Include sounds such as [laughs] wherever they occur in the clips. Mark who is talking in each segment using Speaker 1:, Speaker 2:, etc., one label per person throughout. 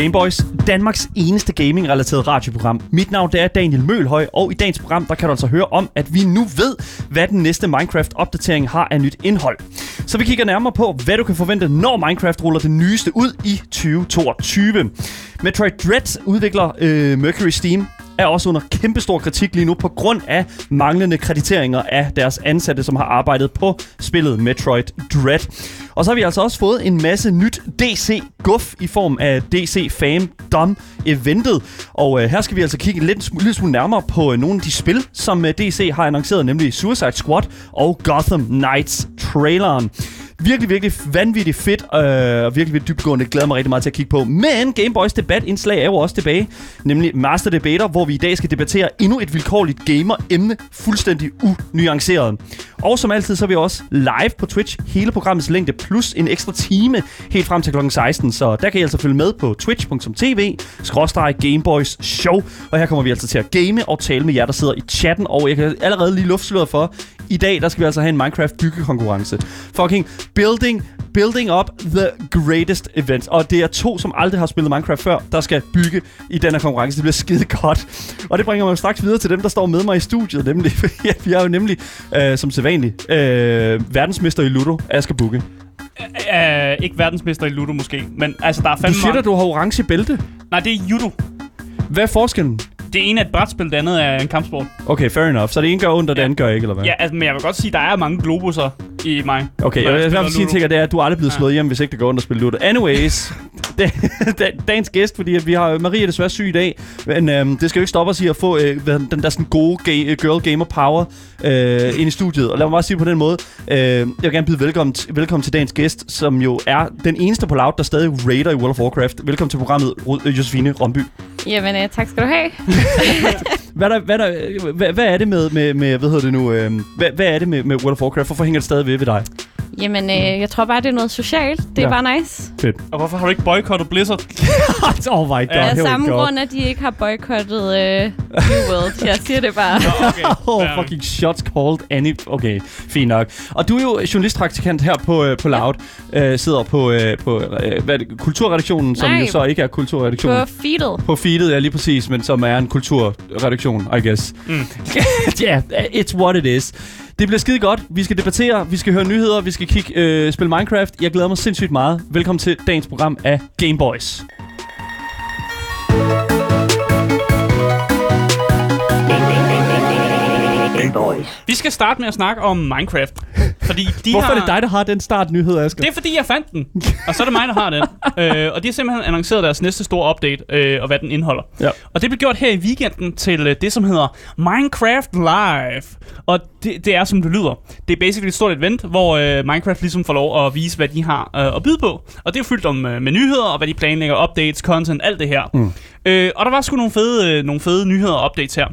Speaker 1: Gameboys, Danmarks eneste gaming-relateret radioprogram. Mit navn det er Daniel Mølhøj, og i dagens program der kan du altså høre om, at vi nu ved, hvad den næste Minecraft-opdatering har af nyt indhold. Så vi kigger nærmere på, hvad du kan forvente, når Minecraft ruller det nyeste ud i 2022. Metroid Dread udvikler øh, Mercury Steam er også under kæmpestor kritik lige nu på grund af manglende krediteringer af deres ansatte, som har arbejdet på spillet Metroid Dread. Og så har vi altså også fået en masse nyt DC-guf i form af DC Fandom eventet. Og øh, her skal vi altså kigge lidt sm- lidt smule nærmere på øh, nogle af de spil, som øh, DC har annonceret, nemlig Suicide Squad og Gotham Knights traileren. Virkelig, virkelig vanvittigt fedt øh, og virkelig, virkelig dybgående. Glæder mig rigtig meget til at kigge på. Men Gameboys debatindslag er jo også tilbage, nemlig Master Debater, hvor vi i dag skal debattere endnu et vilkårligt gamer-emne, fuldstændig unuanceret. Og som altid, så er vi også live på Twitch, hele programmets længde, plus en ekstra time helt frem til kl. 16. Så der kan I altså følge med på twitch.tv, skråstreg Gameboys Show. Og her kommer vi altså til at game og tale med jer, der sidder i chatten. Og jeg kan allerede lige luftsløret for, i dag, der skal vi altså have en Minecraft byggekonkurrence. Fucking building, building up the greatest event. Og det er to, som aldrig har spillet Minecraft før, der skal bygge i den her konkurrence. Det bliver skide godt. Og det bringer mig straks videre til dem, der står med mig i studiet. Nemlig, [laughs] ja, vi er jo nemlig, øh, som sædvanligt, øh, verdensmester i Ludo, Asger Bukke.
Speaker 2: Uh, ikke verdensmester i Ludo måske, men altså der er
Speaker 1: Du
Speaker 2: fandme
Speaker 1: siger,
Speaker 2: mange-
Speaker 1: at du har orange bælte.
Speaker 2: Nej, det er judo.
Speaker 1: Hvad er forskellen?
Speaker 2: Det ene er et brætspil, det andet er en kampsport.
Speaker 1: Okay, fair enough. Så det ene gør ondt, og det andet gør ikke, eller hvad?
Speaker 2: Ja, altså, men jeg vil godt sige, der er mange globusser i mig.
Speaker 1: Okay, jeg vil hvert fald
Speaker 2: spiller
Speaker 1: sige en ting, det er, at du er aldrig blevet
Speaker 2: Ja.
Speaker 1: slået hjem, hvis ikke det går ondt at spille Ludo. Anyways, [laughs] da, da, dagens gæst, fordi at vi har Marie er desværre syg i dag, men øhm, det skal jo ikke stoppe os i at få øh, den der sådan gode ga- girl gamer power øh, ind i studiet. Og lad mig bare sige på den måde, øh, jeg vil gerne byde velkommen, t- velkommen til dagens gæst, som jo er den eneste på Loud, der stadig raider i World of Warcraft. Velkommen til programmet, Ro- øh, Josefine Romby.
Speaker 3: Jamen, øh, tak skal du have. [laughs]
Speaker 1: Hvad, er der, hvad, er der, øh, hvad, hvad er det med, med, med hvad hedder det nu, øh, hvad, hvad er det med, med World of Warcraft? Hvorfor hænger det stadig ved ved dig?
Speaker 3: Jamen, øh, jeg tror bare, det er noget socialt. Det er
Speaker 1: Ja.
Speaker 3: bare nice.
Speaker 2: Og hvorfor har du ikke boykottet Blizzard? [laughs]
Speaker 1: oh my god,
Speaker 2: Ja,
Speaker 3: Af
Speaker 1: we
Speaker 3: samme grund, at de ikke har boykottet øh, New World. Jeg siger det bare.
Speaker 2: Nå, okay. [laughs]
Speaker 1: Oh, fucking shots called. Any... Okay, fint nok. Og du er jo journalistpraktikant her på, øh, på Loud. Øh, sidder på, øh, på øh, hvad er det, kulturredaktionen, som
Speaker 3: Nej.
Speaker 1: jo så ikke er kulturredaktionen.
Speaker 3: På feedet.
Speaker 1: På feedet, ja lige præcis, men som er en kulturredaktion, I guess.
Speaker 2: Mm. [laughs]
Speaker 1: Ja, yeah, it's what it is. Det bliver skide godt. Vi skal debattere, vi skal høre nyheder, vi skal kigge øh, spille Minecraft. Jeg glæder mig sindssygt meget. Velkommen til dagens program af Gameboys.
Speaker 2: Vi skal starte med at snakke om Minecraft. [laughs] Fordi de
Speaker 1: Hvorfor
Speaker 2: har...
Speaker 1: er det dig, der har den startnyhed, Asger?
Speaker 2: Det er fordi, jeg fandt den. Og så er det mig, der har den. [laughs] øh, og de har simpelthen annonceret deres næste store update, øh, og hvad den indeholder.
Speaker 1: Ja.
Speaker 2: Og det blev gjort her i weekenden til øh, det, som hedder Minecraft Live. Og det, det er, som det lyder. Det er basically et stort event, hvor øh, Minecraft ligesom får lov at vise, hvad de har øh, at byde på. Og det er fyldt om øh, med nyheder, og hvad de planlægger, updates, content, alt det her.
Speaker 1: Mm.
Speaker 2: Øh, og der var sgu nogle fede, øh, nogle fede nyheder og updates her.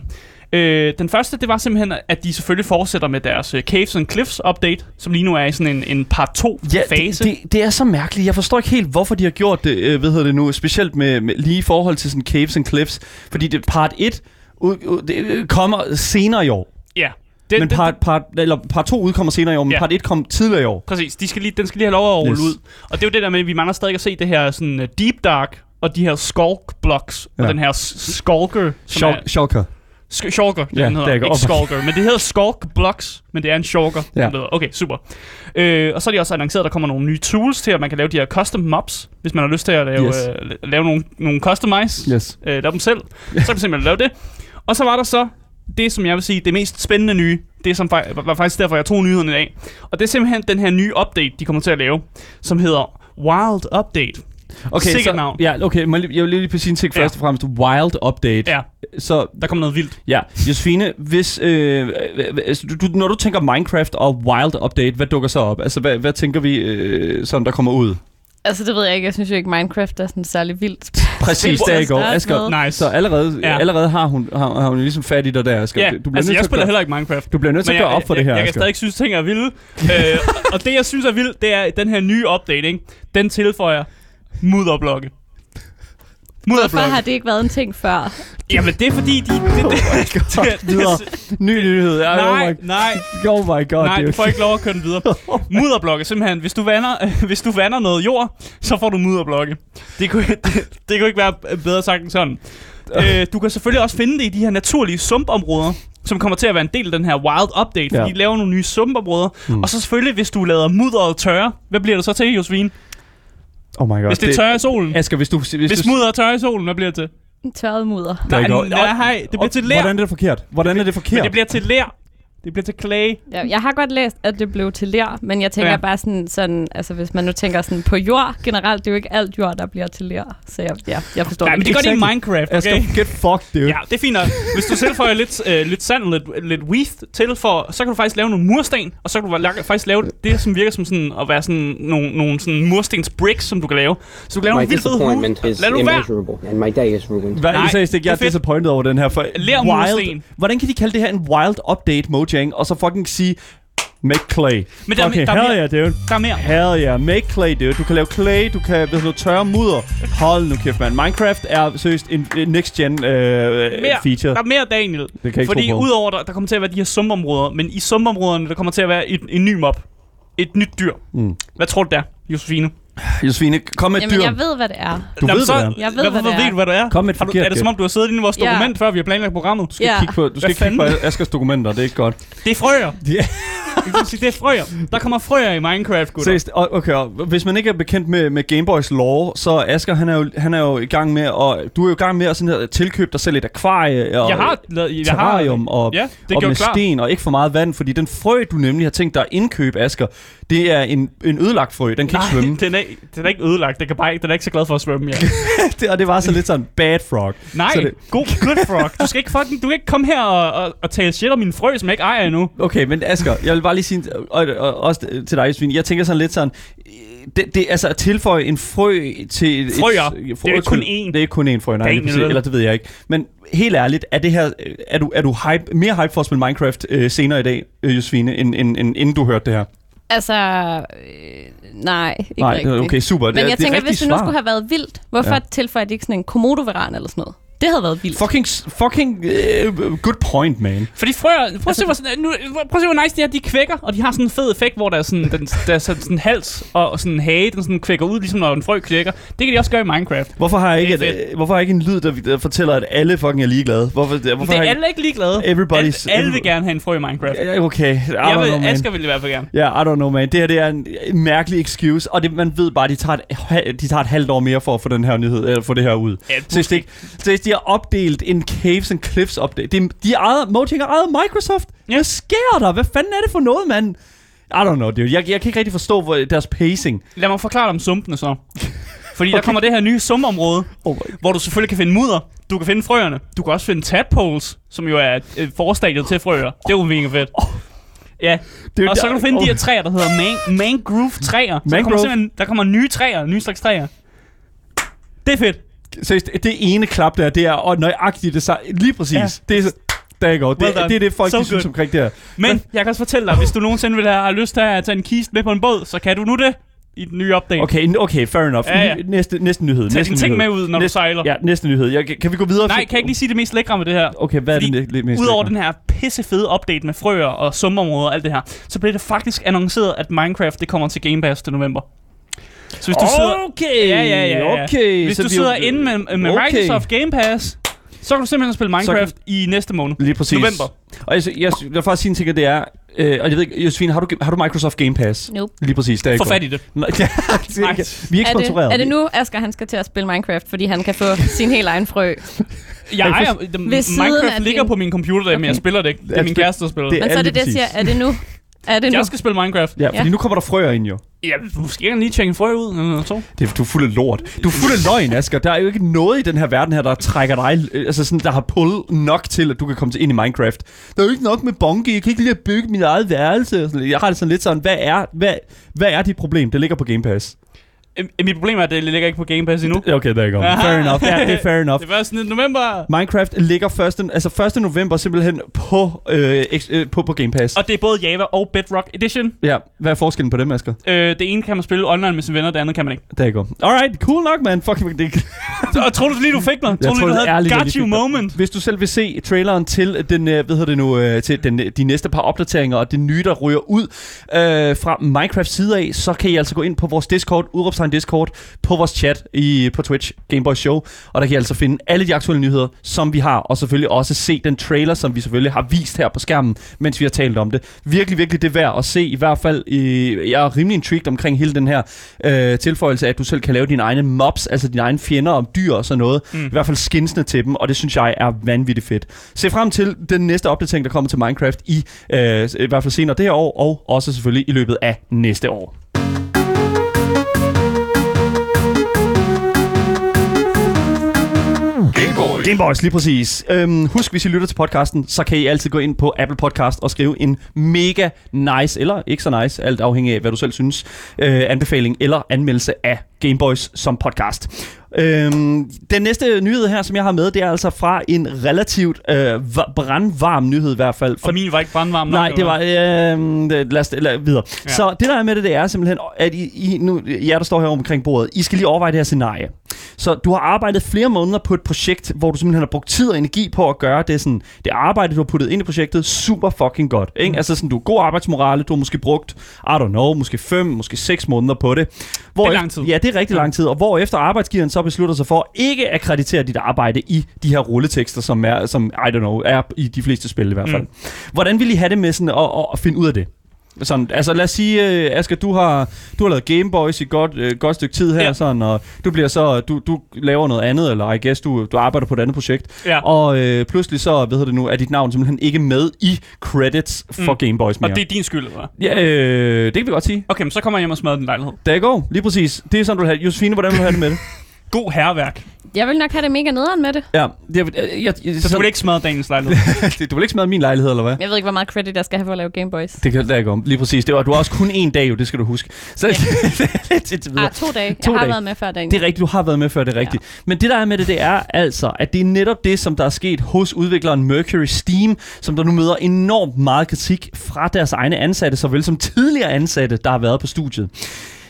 Speaker 2: Øh, den første, det var simpelthen, at de selvfølgelig fortsætter med deres øh, Caves and Cliffs update, som lige nu er i sådan en, en part 2
Speaker 1: Ja,
Speaker 2: fase.
Speaker 1: det, det, det er så mærkeligt. Jeg forstår ikke helt, hvorfor de har gjort det, øh, hvad hedder det nu, specielt med, med lige i forhold til sådan caves and cliffs. Fordi det part 1 ud, ud, det øh, kommer senere i år.
Speaker 2: Ja. Det,
Speaker 1: men part, part, eller part 2 udkommer senere i år, men
Speaker 2: Ja.
Speaker 1: part 1 kom tidligere i år.
Speaker 2: Præcis, de skal lige, den skal lige have lov at rulle
Speaker 1: Yes.
Speaker 2: ud. Og det er jo det der med, at vi mangler stadig at se det her sådan uh, deep dark, og de her skulk blocks, ja. Og den her skulker, er,
Speaker 1: Shulker.
Speaker 2: Sk- shulker, det
Speaker 1: Ja,
Speaker 2: den hedder,
Speaker 1: er
Speaker 2: ikke skulker, men det hedder skulk blocks, men det er en shulker.
Speaker 1: Ja.
Speaker 2: Okay, super. Øh, og så har de også annonceret, at der kommer nogle nye tools til, at man kan lave de her custom mobs, hvis man har lyst til at lave,
Speaker 1: Yes.
Speaker 2: øh, la- lave nogle, nogle customize,
Speaker 1: Yes.
Speaker 2: øh, lave dem selv, så kan man simpelthen lave det. Og så var der så det, som jeg vil sige, det mest spændende nye, det som fa- var faktisk derfor, jeg tog nyheden i dag. Og det er simpelthen den her nye update, de kommer til at lave, som hedder Wild Update.
Speaker 1: Okay,
Speaker 2: Sikkert
Speaker 1: så,
Speaker 2: navn.
Speaker 1: Ja, okay, må jeg vil lige sige en ting
Speaker 2: Ja.
Speaker 1: først og fremmest. Wild update.
Speaker 2: Ja,
Speaker 1: Så
Speaker 2: der kommer noget vildt.
Speaker 1: ja, Josefine, hvis, øh, altså, du, når du tænker Minecraft og Wild update, hvad dukker så op? Altså, hvad, hvad tænker vi, øh, sådan der kommer ud?
Speaker 3: Altså, det ved jeg ikke. Jeg synes jo ikke, Minecraft er sådan særlig vildt.
Speaker 1: Præcis, der
Speaker 3: til
Speaker 1: i går. Asger.
Speaker 2: Nice.
Speaker 1: så allerede,
Speaker 2: Ja.
Speaker 1: allerede har hun, har, har hun ligesom fat i dig der, Asger.
Speaker 2: Ja,
Speaker 1: du, bliver
Speaker 2: altså jeg spiller
Speaker 1: gøre,
Speaker 2: heller ikke Minecraft.
Speaker 1: du bliver nødt til at gøre op for
Speaker 2: jeg,
Speaker 1: det her,
Speaker 2: jeg, jeg kan stadig ikke synes, ting er vilde. øh, og- det, jeg synes er vildt, det er, den her nye update, ikke? den tilføjer mudderblokke.
Speaker 3: Hvorfor
Speaker 2: Mudderblokke.
Speaker 3: har det ikke været en ting før?
Speaker 2: Jamen, det er fordi, de... Det, det, [laughs] det, det,
Speaker 1: Videre. Ny nyhed. Ja,
Speaker 2: nej,
Speaker 1: oh my,
Speaker 2: nej,
Speaker 1: oh my god,
Speaker 2: nej, du får ikke lov at køre den videre. [laughs] Mudderblokke, simpelthen. Hvis du vander, [laughs] hvis du vander noget jord, så får du mudderblokke. Det kunne, det, det kunne ikke være bedre sagt end sådan. Øh, du kan selvfølgelig også finde det i de her naturlige sumpområder, som kommer til at være en del af den her wild update, fordi
Speaker 1: Ja.
Speaker 2: de laver nogle nye sumpområder. Mm. Og så selvfølgelig, hvis du lader mudderet tørre, hvad bliver det så til, Josefine?
Speaker 1: Oh my god.
Speaker 2: Hvis det tørrer i solen.
Speaker 1: Asger, hvis du... Hvis,
Speaker 2: Hvis
Speaker 1: du,
Speaker 2: mudderet tørrer i solen, hvad bliver det til?
Speaker 3: Tørret mudder.
Speaker 1: Der er ikke
Speaker 2: nej,
Speaker 1: noget-
Speaker 2: nej, nej, det bliver til lær.
Speaker 1: Hvordan er det forkert? Hvordan er det forkert?
Speaker 2: Men det bliver til lær. Det bliver til clay.
Speaker 3: Ja, jeg har godt læst, at det blev til ler, men jeg tænker
Speaker 2: Ja.
Speaker 3: bare sådan, sådan, altså hvis man nu tænker sådan på jord generelt, det er jo ikke alt jord, der bliver til ler. Så jeg, ja, jeg forstår
Speaker 2: Nej,
Speaker 3: det.
Speaker 2: men det gør det i. Minecraft, okay?
Speaker 1: get fucked, dude.
Speaker 2: Ja, det er fint nok. Hvis du tilføjer lidt, øh, lidt sand og lidt, lidt wheat til, for, så kan du faktisk lave nogle mursten, og så kan du faktisk lave det, som virker som sådan at være sådan nogle, nogle sådan murstens bricks, som du kan lave. Så du kan lave
Speaker 4: My
Speaker 2: nogle vildt fede
Speaker 4: disappointment
Speaker 2: huse.
Speaker 4: is
Speaker 2: Lad nu være.
Speaker 4: and my day is ruined.
Speaker 1: Hvad,
Speaker 2: Nej,
Speaker 1: seriøst, ikke? jeg
Speaker 2: det er
Speaker 1: er disappointed over den her. For
Speaker 2: Lær mursten.
Speaker 1: Hvordan kan de kalde det her en wild update, Mojang, og så fucking sige, make clay.
Speaker 2: Men der,
Speaker 1: okay,
Speaker 2: der, er
Speaker 1: hell
Speaker 2: mere,
Speaker 1: yeah, dude.
Speaker 2: der er mere.
Speaker 1: Hell yeah, make clay, dude. Du kan lave clay, du kan ved du, tørre mudder. Hold nu kæft, man. Minecraft er seriøst en, en next-gen øh,
Speaker 2: Mere.
Speaker 1: feature.
Speaker 2: Der er mere, Daniel.
Speaker 1: Det kan jeg ikke
Speaker 2: Fordi udover, der, der kommer til at være de her sumpområder, men i sumpområderne, der kommer til at være et, en ny mob. Et nyt dyr.
Speaker 1: Mm.
Speaker 2: Hvad tror du der, Josefine?
Speaker 1: Josefine, kom med et
Speaker 3: Jamen,
Speaker 1: dyr.
Speaker 3: jeg ved, hvad det er.
Speaker 1: Du
Speaker 2: Nå,
Speaker 1: ved,
Speaker 2: så,
Speaker 1: hvad det er.
Speaker 3: Jeg ved,
Speaker 2: Hvorfor
Speaker 3: hvad det
Speaker 2: ved
Speaker 3: er.
Speaker 2: du, hvad det er?
Speaker 1: Kom med et
Speaker 2: Har du, er det som om, du har siddet inde i vores
Speaker 3: Ja.
Speaker 2: dokument, før vi har planlagt programmet?
Speaker 1: Du skal
Speaker 3: Ja.
Speaker 1: kigge på, du skal
Speaker 2: Hvad
Speaker 1: kigge på Askers dokumenter, det er ikke godt.
Speaker 2: Det er frøer.
Speaker 1: Ja.
Speaker 2: Sige, det er frøer. Der kommer frøer i Minecraft, gutter.
Speaker 1: Seriøst, okay, og hvis man ikke er bekendt med, med Gameboys lore, så Asger, han er, jo, han er jo i gang med, og du er jo i gang med at sådan her, tilkøbe dig selv et akvarie, og
Speaker 2: Jeg har. Jeg
Speaker 1: terrarium, og,
Speaker 2: Ja, det
Speaker 1: og med
Speaker 2: klar.
Speaker 1: sten, og ikke for meget vand, fordi den frø, du nemlig har tænkt dig at indkøbe, Asger, det er en, en ødelagt frø, den kan ikke svømme. [laughs]
Speaker 2: den er, den er ikke ødelagt. Den, kan bare, ikke- den er ikke så glad for at svømme, ja. [laughs]
Speaker 1: det, og det var så lidt sådan bad frog.
Speaker 2: Nej,
Speaker 1: Så det,
Speaker 2: god, good frog. Du skal ikke, fucking, du kan ikke komme her og, og, og tale shit om min frø, som jeg ikke ejer endnu.
Speaker 1: Okay, men Asger, jeg vil bare lige sige, og, og, også til dig, Svin, jeg tænker sådan lidt sådan, det, det altså at tilføje en frø til... et-
Speaker 2: Frøer.
Speaker 1: et,
Speaker 2: Det er kun én.
Speaker 1: Det er ikke kun én frø, nej, det er præcis, eller det ved jeg ikke. Men helt ærligt, er det her, er du, er du hype, mere hype for at spille Minecraft øh, senere i dag, øh, Josefine, end, end, end, inden du hørte det her?
Speaker 3: Altså, øh, nej, ikke
Speaker 1: Nej,
Speaker 3: rigtigt.
Speaker 1: okay, super.
Speaker 3: Men
Speaker 1: det,
Speaker 3: jeg
Speaker 1: det er
Speaker 3: tænker, hvis det nu
Speaker 1: svar.
Speaker 3: skulle have været vildt, hvorfor
Speaker 1: Ja.
Speaker 3: ja. tilføjer de ikke sådan en komodoveran eller sådan noget? Det havde været vildt.
Speaker 1: Fucking, fucking uh, good point, man.
Speaker 2: Fordi frøer, prøv at se, hvor, sådan, nu, prøv at se, hvor nice de er. De kvækker, og de har sådan en fed effekt, hvor der er sådan, den, der er sådan, sådan en hals og, og sådan en hage, den sådan kvækker ud, ligesom når en frø kvækker. Det kan de også gøre i Minecraft.
Speaker 1: Hvorfor har jeg ikke, et, øh, hvorfor har jeg ikke en lyd, der, der fortæller, at alle fucking er ligeglade? Hvorfor, hvorfor
Speaker 2: det
Speaker 1: har
Speaker 2: er
Speaker 1: jeg
Speaker 2: alle ikke ligeglade.
Speaker 1: Everybody's-
Speaker 2: Alle, alle vil gerne have en frø i Minecraft.
Speaker 1: Okay, I
Speaker 2: Jeg vil,
Speaker 1: know, man.
Speaker 2: Asger vil i hvert fald gerne.
Speaker 1: Ja, yeah, I don't know, man. Det her det er en, mærkelig excuse, og det, man ved bare, de tager, et, de tager et halvt år mere for at få den her nyhed, eller få det her ud.
Speaker 2: Ja,
Speaker 1: Så ikke, de har opdelt en Caves and Cliffs update, det, er- de er ejet, Mojang er ejet Microsoft.
Speaker 2: Ja.
Speaker 1: Hvad sker der? Hvad fanden er det for noget, mand? I don't know, dude. Jeg, jeg kan ikke rigtig forstå hvor, deres pacing.
Speaker 2: Lad mig forklare dig om sumpene så. Fordi okay. der kommer det her nye sumpområde,
Speaker 1: Oh
Speaker 2: hvor du selvfølgelig kan finde mudder. Du kan finde frøerne. Du kan også finde tadpoles, som jo er et forstadiet til frøer. Det er jo mega fedt. Ja,
Speaker 1: Dude,
Speaker 2: og så kan du finde
Speaker 1: oh,
Speaker 2: de her træer, der hedder man- mangrove træer. Så der kommer
Speaker 1: Mangrove?
Speaker 2: simpelthen der kommer nye træer, nye slags træer. Det er fedt.
Speaker 1: Seriøst, det ene klap der, det er og nøjagtigt det samme. Lige præcis.
Speaker 2: Ja.
Speaker 1: Det er der er godt.
Speaker 2: Well
Speaker 1: Det, er det, folk
Speaker 2: So
Speaker 1: de synes omkring det her.
Speaker 2: Men jeg kan også fortælle dig, hvis du nogensinde vil have lyst til at tage en kiste med på en båd, så kan du nu det i den nye update.
Speaker 1: Okay, okay, fair enough.
Speaker 2: Ja, ja.
Speaker 1: Næste, næste nyhed.
Speaker 2: Tag
Speaker 1: næste
Speaker 2: dine ting med ud, når du
Speaker 1: næste,
Speaker 2: sejler.
Speaker 1: Ja, næste nyhed. Jeg, kan vi gå videre?
Speaker 2: Nej, kan jeg ikke lige sige det mest lækre med det her?
Speaker 1: Okay, hvad
Speaker 2: Fordi
Speaker 1: er det mest
Speaker 2: Udover den her pissefede update med frøer og sumpområder og alt det her, så blev det faktisk annonceret, at Minecraft det kommer til Game Pass til november. Så hvis du sidder,
Speaker 1: Okay,
Speaker 2: Ja, ja, ja, ja.
Speaker 1: okay.
Speaker 2: hvis
Speaker 1: så
Speaker 2: du sidder inde med, med
Speaker 1: okay.
Speaker 2: Microsoft Game Pass, så kan du simpelthen spille Minecraft i næste måned.
Speaker 1: Lige præcis.
Speaker 2: November.
Speaker 1: Og jeg, jeg, jeg vil faktisk sige en ting, det er... Øh, og jeg ved ikke, Josefine, har du, har du Microsoft Game Pass?
Speaker 3: Nope.
Speaker 1: Lige præcis, det er
Speaker 2: Få
Speaker 1: ikke
Speaker 2: fat i det. [laughs]
Speaker 1: Ja, det er ikke, vi er ikke
Speaker 3: Er
Speaker 1: sponsoreret.
Speaker 3: det, er det nu, Asger han skal til at spille Minecraft, fordi han kan få [laughs] sin helt egen frø?
Speaker 2: Jeg ejer, Minecraft
Speaker 3: af
Speaker 2: ligger
Speaker 3: din-
Speaker 2: på min computer, okay. men jeg spiller det ikke. Det er min kæreste, der spiller
Speaker 1: det.
Speaker 3: Men så er det det, jeg siger. Er det nu? Er det nu?
Speaker 2: Jeg skal spille Minecraft.
Speaker 1: Ja, fordi
Speaker 3: Ja.
Speaker 1: nu kommer der frøer ind jo.
Speaker 2: Ja, måske kan jeg lige tjekke en frø ud. Eller så.
Speaker 1: Det, er- du er fuld af lort. Du er fuld af løgn, Asger. Der er jo ikke noget i den her verden her, der trækker dig, øh, altså sådan, der har pull nok til, at du kan komme til ind i Minecraft. Der er jo ikke nok med bonke. Jeg kan ikke lige at bygge mit eget værelse. Jeg har det sådan lidt sådan, hvad er, hvad, hvad er dit problem? Det ligger på Game Pass.
Speaker 2: Mit problem er, at det ligger ikke på Game Pass endnu.
Speaker 1: Okay, der går. [laughs] Fair enough. Ja, det er fair enough.
Speaker 2: Det var sådan november.
Speaker 1: Minecraft ligger 1. Altså 1. november simpelthen på, øh, øh, på, på Game Pass.
Speaker 2: Og det er både Java og Bedrock Edition.
Speaker 1: Ja, hvad er forskellen på dem, Asger?
Speaker 2: Øh, det ene kan man spille online med sine venner, det andet kan man ikke.
Speaker 1: Der går. Alright, cool nok, man. Fucking det.
Speaker 2: Og tror du lige, du fik mig? Tror du du havde
Speaker 1: ærligt,
Speaker 2: got you moment?
Speaker 1: Hvis du selv vil se traileren til den, øh, hvad hedder det nu, øh, til den, de næste par opdateringer og det nye, der ryger ud øh, fra Minecraft side af, så kan I altså gå ind på vores Discord, udråbstegn Discord, på vores chat i, på Twitch, Gameboy Show, og der kan I altså finde alle de aktuelle nyheder, som vi har, og selvfølgelig også se den trailer, som vi selvfølgelig har vist her på skærmen, mens vi har talt om det. Virkelig, virkelig det er værd at se, i hvert fald, i, jeg er rimelig intrigued omkring hele den her øh, tilføjelse, at du selv kan lave dine egne mobs, altså dine egne fjender om dyr og sådan noget, mm. i hvert fald skinsene til dem, og det synes jeg er vanvittigt fedt. Se frem til den næste opdatering, der kommer til Minecraft i, øh, i hvert fald senere det her år, og også selvfølgelig i løbet af næste år.
Speaker 4: Gameboy.
Speaker 1: Gameboys, lige præcis. Øhm, husk, hvis I lytter til podcasten, så kan I altid gå ind på Apple Podcast og skrive en mega nice, eller ikke så nice, alt afhængig af, hvad du selv synes, øh, anbefaling eller anmeldelse af Gameboys som podcast. Øhm, den næste nyhed her, som jeg har med, det er altså fra en relativt øh, va- brandvarm nyhed i hvert fald.
Speaker 2: For min var ikke brandvarm nok.
Speaker 1: Nej, det var... Øh, lad os lad, videre. Ja. Så det der er med det, det er simpelthen, at I, I nu, jer, der står her omkring bordet, I skal lige overveje det her scenarie. Så du har arbejdet flere måneder på et projekt, hvor du simpelthen har brugt tid og energi på at gøre det, sådan, det arbejde, du har puttet ind i projektet, super fucking godt. Ikke? Mm. Altså sådan, du har god arbejdsmorale, du har måske brugt, I don't know, måske 5, måske 6 måneder på det. Hvor
Speaker 2: Det er lang tid.
Speaker 1: Ja, det er rigtig lang tid. Og hvor efter arbejdsgiveren så beslutter sig for ikke at kreditere dit arbejde i de her rulletekster, som er, som, I don't know, er i de fleste spil i hvert fald. Mm. Hvordan vil I have det med sådan at, at finde ud af det? Sådan, altså lad os sige, uh, Asger, du har, du har lavet Game Boys i godt, uh, godt stykke tid her, ja. Sådan, og du bliver så, du, du laver noget andet, eller I guess, du, du arbejder på et andet projekt,
Speaker 2: Ja.
Speaker 1: og uh, pludselig så, hvad hedder det nu, er dit navn simpelthen ikke med i credits for
Speaker 2: Mm.
Speaker 1: Game Boys mere.
Speaker 2: Og det er din skyld, eller?
Speaker 1: Ja, øh, det kan vi godt sige.
Speaker 2: Okay, men så kommer jeg hjem og smadrer den lejlighed.
Speaker 1: Der går, lige præcis. Det er sådan, du vil have Josefine, hvordan vil du have det med det? [laughs]
Speaker 2: God herværk.
Speaker 3: Jeg vil nok have det mega nederen med det.
Speaker 1: Ja, det, jeg, jeg, jeg,
Speaker 2: Så du vil ikke smadre dagens lejlighed. [laughs]
Speaker 1: du vil ikke smadre min lejlighed, eller hvad?
Speaker 3: Jeg ved ikke, hvor meget credit jeg skal have for at lave Game Boys.
Speaker 1: Det kan der gå. Lige præcis. Det var, du har også kun en dag, jo, det skal du huske. Så [laughs] lidt indtil videre.
Speaker 3: Ah, to dage.
Speaker 1: To
Speaker 3: jeg har
Speaker 1: dage.
Speaker 3: været med før dagen.
Speaker 1: Det er rigtigt, du har været med før, det er rigtigt. Ja. Men det der er med det, det er altså, at det er netop det, som der er sket hos udvikleren Mercury Steam, som der nu møder enormt meget kritik fra deres egne ansatte, såvel som tidligere ansatte, der har været på studiet.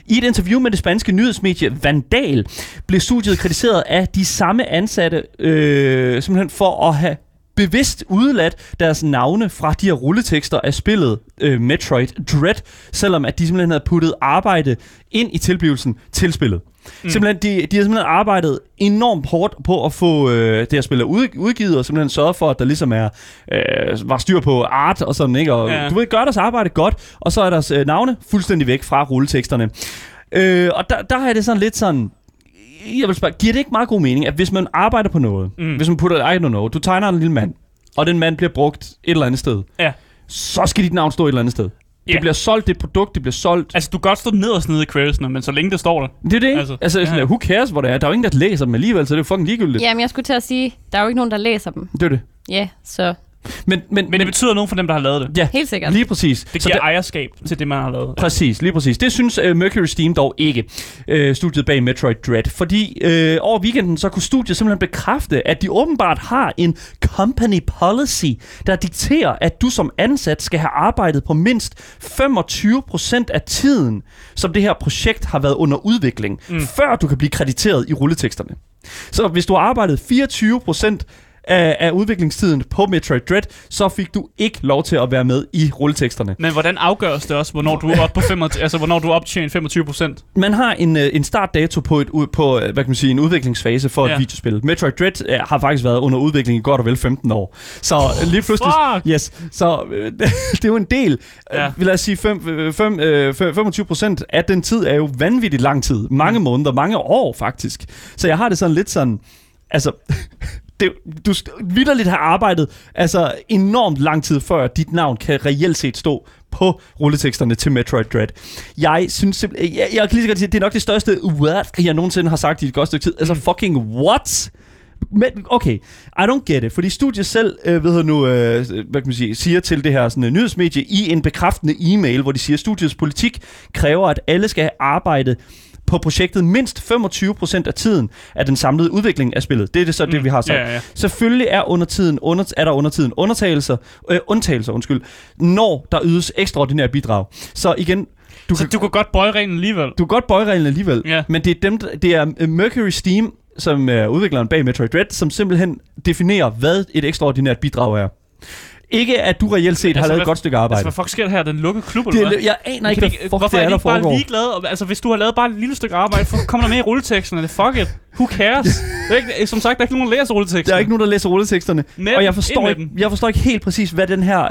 Speaker 1: I et interview med det spanske nyhedsmedie Vandal blev studiet kritiseret af de samme ansatte, øh, simpelthen for at have bevidst udeladt deres navne fra de her rulletekster af spillet øh, Metroid Dread, selvom at de simpelthen havde puttet arbejde ind i tilblivelsen til spillet. Mm. Simpelthen, de, de har simpelthen arbejdet enormt hårdt på at få øh, det her spil ud, udgivet, og simpelthen sørget for, at der ligesom er, øh, var styr på art og sådan, ikke? Og
Speaker 2: Ja.
Speaker 1: du ved, gør deres arbejde godt, og så er deres øh, navne fuldstændig væk fra rulleteksterne. Øh, og der, der har jeg det sådan lidt sådan, jeg vil spørge, giver det ikke meget god mening, at hvis man arbejder på noget, mm.
Speaker 2: Mm.
Speaker 1: hvis man putter, I don't know, du tegner en lille mand, og den mand bliver brugt et eller andet sted,
Speaker 2: Ja.
Speaker 1: så skal dit navn stå et eller andet sted. Det
Speaker 2: Ja.
Speaker 1: bliver solgt, det er et produkt, det bliver solgt.
Speaker 2: Altså, du kan godt stå nederst nede i creditsene, men så længe det står der.
Speaker 1: Det er det? Altså,
Speaker 2: Altså, ja.
Speaker 1: sådan, who cares, hvor det er? Der er jo ingen, der læser dem alligevel, så det er jo fucking ligegyldigt.
Speaker 3: Jamen, jeg skulle til at sige, der er jo ikke nogen, der læser dem.
Speaker 1: Det er det.
Speaker 3: Ja, så
Speaker 1: Men, men,
Speaker 2: Men det betyder noget for dem, der har lavet det.
Speaker 1: ja,
Speaker 3: helt sikkert.
Speaker 1: lige præcis.
Speaker 2: Det
Speaker 1: Så
Speaker 2: giver ejerskab til det, man har lavet.
Speaker 1: Præcis, lige præcis. Det synes uh, Mercury Steam dog ikke, uh, studiet bag Metroid Dread. Fordi uh, over weekenden, så kunne studiet simpelthen bekræfte, at de åbenbart har en company policy, der dikterer, at du som ansat skal have arbejdet på mindst 25% af tiden, som det her projekt har været under udvikling, mm. før du kan blive krediteret i rulleteksterne. Så hvis du har arbejdet 24% af, af udviklingstiden på Metroid Dread, så fik du ikke lov til at være med i rulleteksterne.
Speaker 2: Men hvordan afgøres det også, hvornår du er oppe på 25, [laughs] altså hvornår du er optjent 25 procent?
Speaker 1: Man har en, øh, en startdato på, et, på øh, hvad kan man sige, en udviklingsfase for ja. et
Speaker 2: Ja.
Speaker 1: videospil. Metroid Dread øh, har faktisk været under udvikling i godt og vel 15 år. Så øh, lige pludselig...
Speaker 2: Fuck!
Speaker 1: Yes, så [laughs] det er jo en del. Ja.
Speaker 2: Ja.
Speaker 1: Lad os sige, fem, øh, fem, øh, fem- 25 procent af den tid er jo vanvittigt lang tid. Mange mm. måneder, mange år faktisk. Så jeg har det sådan lidt sådan... Altså, [laughs] det, du vidderligt have arbejdet altså enormt lang tid, før dit navn kan reelt set stå på rulleteksterne til Metroid Dread. Jeg synes simpelthen, jeg, jeg kan lige så godt sige, det er nok det største what, jeg nogensinde har sagt i et godt stykke tid. Altså fucking what? Men okay, I don't get it, fordi studiet selv, øh, ved jeg nu, øh, hvad kan man sige, siger til det her sådan, øh, nyhedsmedie i en bekræftende e-mail, hvor de siger, at studiets politik kræver, at alle skal have arbejdet på projektet mindst 25% af tiden af den samlede udvikling af spillet. Det er det så det, vi har sagt.
Speaker 2: Ja, ja.
Speaker 1: Selvfølgelig er, under tiden under, er der under tiden undtagelser, øh, undtagelser undskyld, når der ydes ekstraordinære bidrag. Så igen, du
Speaker 2: Så
Speaker 1: kan,
Speaker 2: du kan godt bøje reglen alligevel.
Speaker 1: du kan godt bøje reglen alligevel,
Speaker 2: Ja.
Speaker 1: men det er, dem, det er øh, Mercury Steam, som er udvikleren bag Metroid Dread, som simpelthen definerer, hvad et ekstraordinært bidrag er. Ikke at du reelt set har
Speaker 2: Altså,
Speaker 1: lavet
Speaker 2: hvad-
Speaker 1: et godt stykke
Speaker 2: Altså,
Speaker 1: arbejde.
Speaker 2: hvad fuck sker der her? Den lukkede klub,
Speaker 1: det
Speaker 2: eller
Speaker 1: er,
Speaker 2: hvad?
Speaker 1: jeg aner ikke, hvad fuck
Speaker 2: Hvorfor
Speaker 1: det
Speaker 2: er
Speaker 1: er,
Speaker 2: de ikke bare ligeglade? Altså, hvis du har lavet bare et lille stykke arbejde, så kom der med i rulleteksten, er det fuck it. Who cares? Det er ikke, som sagt, der er ikke nogen, der læser rulleteksten.
Speaker 1: Der er ikke nogen, der læser rulleteksterne.
Speaker 2: Med
Speaker 1: og jeg forstår, ikke, jeg forstår ikke helt præcis, hvad den her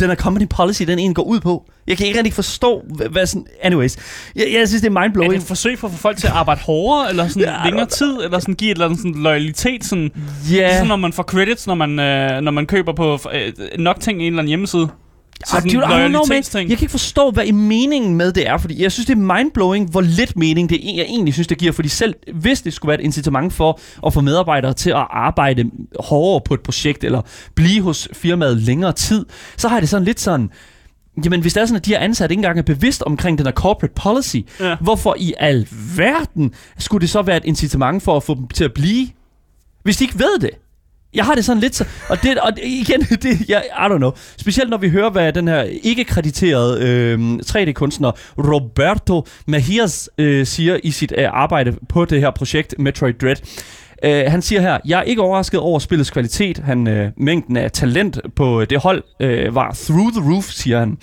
Speaker 1: den her company policy, den egentlig går ud på. Jeg kan ikke rigtig forstå, hvad, hvad sådan... Anyways, jeg, jeg synes, det er
Speaker 2: Er
Speaker 1: mindblowing.
Speaker 2: det et forsøg for at få folk til at arbejde hårdere, eller sådan
Speaker 1: Ja,
Speaker 2: længere tid, eller sådan give et eller andet sådan loyalitet, sådan,
Speaker 1: Ja,
Speaker 2: ligesom når man får credits, når man, øh, når man køber på øh, nok ting i en eller anden hjemmeside. Så sådan
Speaker 1: dude, I don't know, man. Jeg kan ikke forstå, hvad i meningen med det er, fordi jeg synes, det er mindblowing, hvor lidt mening det er, jeg egentlig synes, det giver. Fordi selv hvis det skulle være et incitament for at få medarbejdere til at arbejde hårdere på et projekt, eller blive hos firmaet længere tid, så har jeg det sådan lidt sådan, Jamen, hvis det er sådan, at de her ansatte ikke engang er bevidst omkring den her corporate policy,
Speaker 2: Ja.
Speaker 1: hvorfor i al verden skulle det så være et incitament for at få dem til at blive? Hvis de ikke ved det. Jeg har det sådan lidt så... Og, det, og det, igen, [laughs] det, jeg, I don't know. Specielt når vi hører, hvad den her ikke-krediterede øh, 3D-kunstner Roberto Mejias øh, siger i sit øh, arbejde på det her projekt Metroid Dread. Øh, han siger her, jeg er ikke overrasket over spillets kvalitet. Han, øh, mængden af talent på øh, det hold øh, var through the roof, siger han.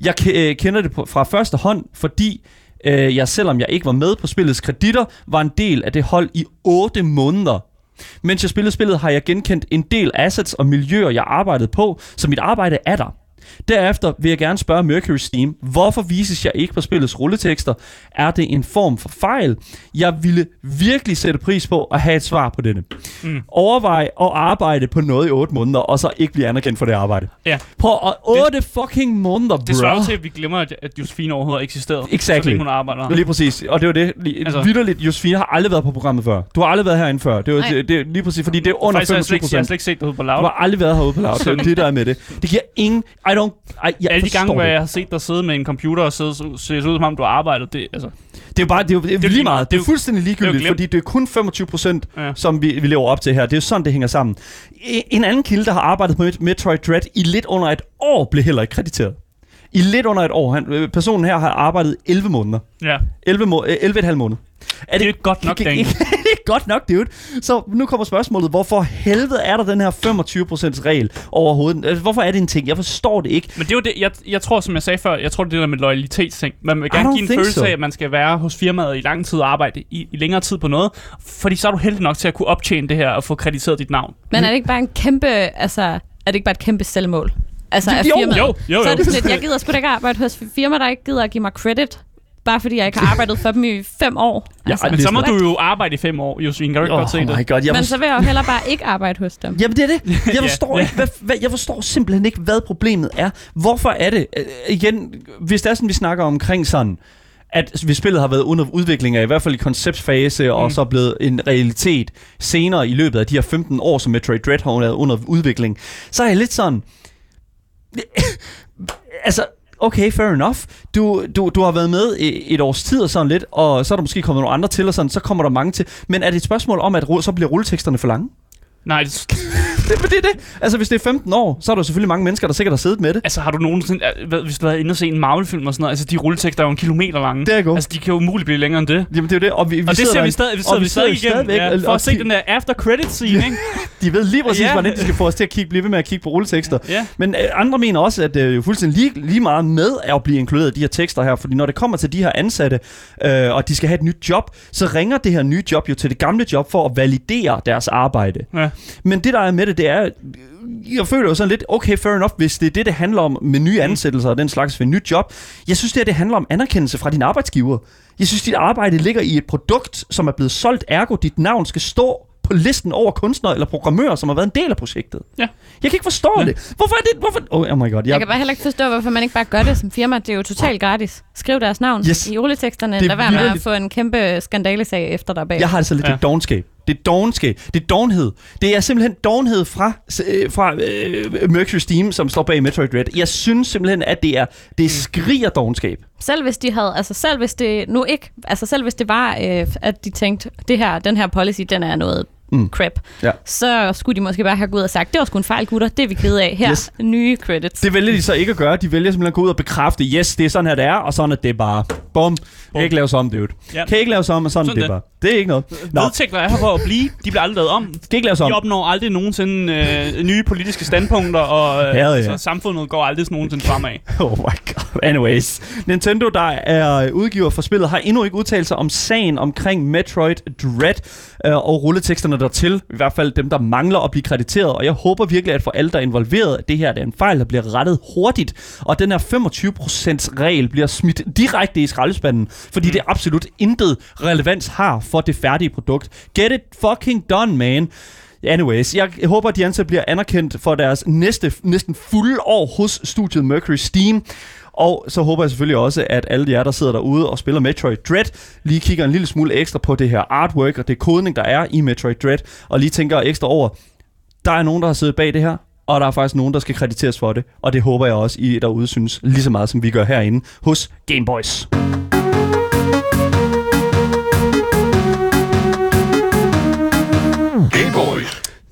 Speaker 1: Jeg øh, kender det på, fra første hånd, fordi øh, jeg, selvom jeg ikke var med på spillets kreditter, var en del af det hold i 8 måneder. Mens jeg spillede spillet, har jeg genkendt en del assets og miljøer, jeg arbejdede på, så mit arbejde er der. Derefter vil jeg gerne spørge Mercury Steam, hvorfor vises jeg ikke på spillets rulletekster? Er det en form for fejl? Jeg ville virkelig sætte pris på at have et svar på denne. Mm. Overvej at arbejde på noget i 8 måneder, og så ikke blive anerkendt for det arbejde.
Speaker 2: Ja.
Speaker 1: På 8 fucking måneder, bro.
Speaker 2: Det svarer til, at vi glemmer, at, at Josefine overhovedet eksisterede.
Speaker 1: Exactly.
Speaker 2: Så længe hun arbejder.
Speaker 1: Lige præcis. Og det var det. Lige,
Speaker 2: Altså-.
Speaker 1: Vidderligt, Josefine har aldrig været på programmet før. Du har aldrig været herinde før. Det, var, det, det, er lige præcis, fordi det er under
Speaker 2: Faktisk har jeg slet
Speaker 1: 25
Speaker 2: ikke, jeg har
Speaker 1: procent.
Speaker 2: slet ikke set det ude på
Speaker 1: Du
Speaker 2: lav.
Speaker 1: har aldrig været herude på lav. Det er det, der er med det. Det giver ingen... I don't... I, jeg
Speaker 2: Alle de gange, hvor
Speaker 1: det.
Speaker 2: jeg har set dig sidde med en computer og sidde, se ud som om du har arbejdet, det, altså,
Speaker 1: Det er jo bare... Det er, jo, det er,
Speaker 2: lige
Speaker 1: lige
Speaker 2: meget. Det
Speaker 1: Det
Speaker 2: er
Speaker 1: er fuldstændig ligegyldigt,
Speaker 2: glemt.
Speaker 1: fordi det er kun 25 procent,
Speaker 2: Ja.
Speaker 1: som vi, vi lever op til her. Det er jo sådan, det hænger sammen. E- En anden kilde, der har arbejdet på Met- Metroid Dread i lidt under et år, blev heller ikke krediteret. I lidt under et år. Han, øh, personen her har arbejdet 11 måneder.
Speaker 2: ja.
Speaker 1: 11, må, øh, 11,5 måneder. Er
Speaker 2: Det er ikke godt nok, Dan.
Speaker 1: ikke, ikke godt nok, dude. Så nu kommer spørgsmålet. Hvorfor helvede er der den her 25% regel overhovedet? Altså, Hvorfor er det en ting? Jeg forstår det ikke.
Speaker 2: Men det er jo det, jeg, jeg tror, som jeg sagde før, jeg tror, det er det der med loyalitetsting. Man vil gerne give en følelse
Speaker 1: so.
Speaker 2: af, at man skal være hos firmaet i lang tid og arbejde i, i længere tid på noget. Fordi så er du heldig nok til at kunne optjene det her og få krediteret dit navn.
Speaker 3: Men er det ikke bare en kæmpe, altså, er det ikke bare et kæmpe selvmål? Altså
Speaker 1: Jo,
Speaker 3: af
Speaker 1: jo,
Speaker 3: firmaet?
Speaker 2: Jo, jo,
Speaker 3: Så er
Speaker 2: jo.
Speaker 3: det sådan lidt, jeg gider sgu da ikke arbejde hos firma, der ikke gider at give mig credit, bare fordi jeg ikke har arbejdet for dem i fem år.
Speaker 1: Ja,
Speaker 3: Altså,
Speaker 2: Men så må du jo arbejde i fem år, Josefine. Kan du ikke
Speaker 1: Oh
Speaker 2: godt se det?
Speaker 1: god. Jeg
Speaker 3: Men så vil jeg jo hellere bare ikke arbejde hos dem.
Speaker 1: Jamen det er det. Jeg [laughs] forstår,
Speaker 2: ja.
Speaker 1: ikke, hvad, hvad, jeg forstår simpelthen ikke, hvad problemet er. Hvorfor er det? Øh, igen, hvis det er sådan, vi snakker omkring sådan, at hvis spillet har været under udvikling af, i hvert fald i konceptfase, mm. og så blevet en realitet senere i løbet af de her 15 år, som Metroid Dread har været under udvikling, så er jeg lidt sådan... [laughs] altså, okay, fair enough. Du, du, du har været med i et års tid og sådan lidt, og så er der måske kommet nogle andre til, og sådan, så kommer der mange til. Men er det et spørgsmål om, at så bliver rulleteksterne for lange?
Speaker 2: Nej, det,
Speaker 1: det, det det. Altså, hvis det er 15 år, så er der selvfølgelig mange mennesker, der sikkert har siddet med det.
Speaker 2: altså har du nogensinde, øh, hvad- hvis du har været inde og se en Marvel-film og sådan noget, altså de rulletekster er jo en kilometer lange.
Speaker 1: Det er godt.
Speaker 2: Altså de kan jo umuligt blive længere end det.
Speaker 1: Jamen, det er jo det. Og, vi, vi
Speaker 2: og det
Speaker 1: sidder
Speaker 2: ser vi stadig, vi
Speaker 1: og
Speaker 2: sidder, vi igennem,
Speaker 1: stadigvæk,
Speaker 2: ja, for at se
Speaker 1: de-
Speaker 2: den der after credit scene, ikke? [laughs]
Speaker 1: De ved lige præcis,
Speaker 2: Ja.
Speaker 1: hvordan de skal få os til at kigge, blive ved med at kigge på rulletekster.
Speaker 2: Ja.
Speaker 1: Men øh, andre mener også, at det er jo fuldstændig lige, lige meget med at blive inkluderet i de her tekster her, fordi når det kommer til de her ansatte, øh, og de skal have et nyt job, så ringer det her nye job jo til det gamle job for at validere deres arbejde.
Speaker 2: Ja.
Speaker 1: Men det, der er med det, det er, jeg føler jo sådan lidt, okay, fair enough, hvis det er det, det handler om med nye ansættelser og den slags ved et nyt job. Jeg synes, det, her, det handler om anerkendelse fra din arbejdsgiver. Jeg synes, dit arbejde ligger i et produkt, som er blevet solgt, ergo dit navn skal stå på listen over kunstnere eller programmører, som har været en del af projektet.
Speaker 2: Ja.
Speaker 1: Jeg kan ikke forstå
Speaker 2: Ja.
Speaker 1: det. Hvorfor er det? Hvorfor? Oh, oh my god.
Speaker 3: Jeg
Speaker 1: Jeg,
Speaker 3: kan bare heller ikke forstå, hvorfor man ikke bare gør det som firma. Det er jo totalt gratis. Skriv deres navn
Speaker 1: Yes.
Speaker 3: i rulleteksterne.
Speaker 1: Er
Speaker 3: Lad være med at få en kæmpe skandalesag efter dig bag.
Speaker 1: jeg har det så lidt
Speaker 2: Ja.
Speaker 1: ja. dogenskab. Det er dogenskab. Det er dogenhed. Det er simpelthen dogenhed fra, øh, fra øh, Mercury Steam, som står bag Metroid Dread. Jeg synes simpelthen, at det er det skriger dogenskab.
Speaker 3: Selv hvis de havde, altså selv hvis det nu ikke, altså selv hvis det var, øh, at de tænkte, det her, den her policy, den er noget mm. crap,
Speaker 1: Ja.
Speaker 3: så skulle de måske bare have gået ud og sagt, det var sgu en fejl, gutter, det er vi kede af. Her,
Speaker 1: Yes.
Speaker 3: nye credits.
Speaker 1: Det vælger de så ikke at gøre. De vælger simpelthen at gå ud og bekræfte, yes, det er sådan her, det er, og sådan er det bare. Bum. Kan ikke laves om, dude.
Speaker 2: Ja.
Speaker 1: Kan ikke laves om, og sådan,
Speaker 2: Sådan
Speaker 1: det er
Speaker 2: det.
Speaker 1: bare. Det er ikke noget. Nå,
Speaker 2: Vedtægter er her for at blive. De bliver aldrig lavet om.
Speaker 1: kan ikke laves om.
Speaker 2: De opnår aldrig nogensinde øh, nye politiske standpunkter, og øh,
Speaker 1: Hell yeah.
Speaker 2: så samfundet går aldrig nogensinde fremad. [laughs]
Speaker 1: Oh my god. Anyways. Nintendo, der er udgiver for spillet, har endnu ikke udtalt sig om sagen omkring Metroid Dread øh, og rulleteksterne dertil. I hvert fald dem, der mangler at blive krediteret. Og jeg håber virkelig, at for alle, der er involveret, at det her det er en fejl, der bliver rettet hurtigt. Og den her 25% regel bliver smidt direkte i skraldespanden, fordi mm. det absolut intet relevans har for det færdige produkt. Get it fucking done, man. Anyways, jeg håber, at de ansatte bliver anerkendt for deres næste, næsten fulde år hos studiet Mercury Steam. Og så håber jeg selvfølgelig også, at alle jer, der sidder derude og spiller Metroid Dread, lige kigger en lille smule ekstra på det her artwork og det kodning, der er i Metroid Dread, og lige tænker ekstra over, der er nogen, der har siddet bag det her, og der er faktisk nogen, der skal krediteres for det. Og det håber jeg også, I derude synes lige så meget, som vi gør herinde hos Gameboys.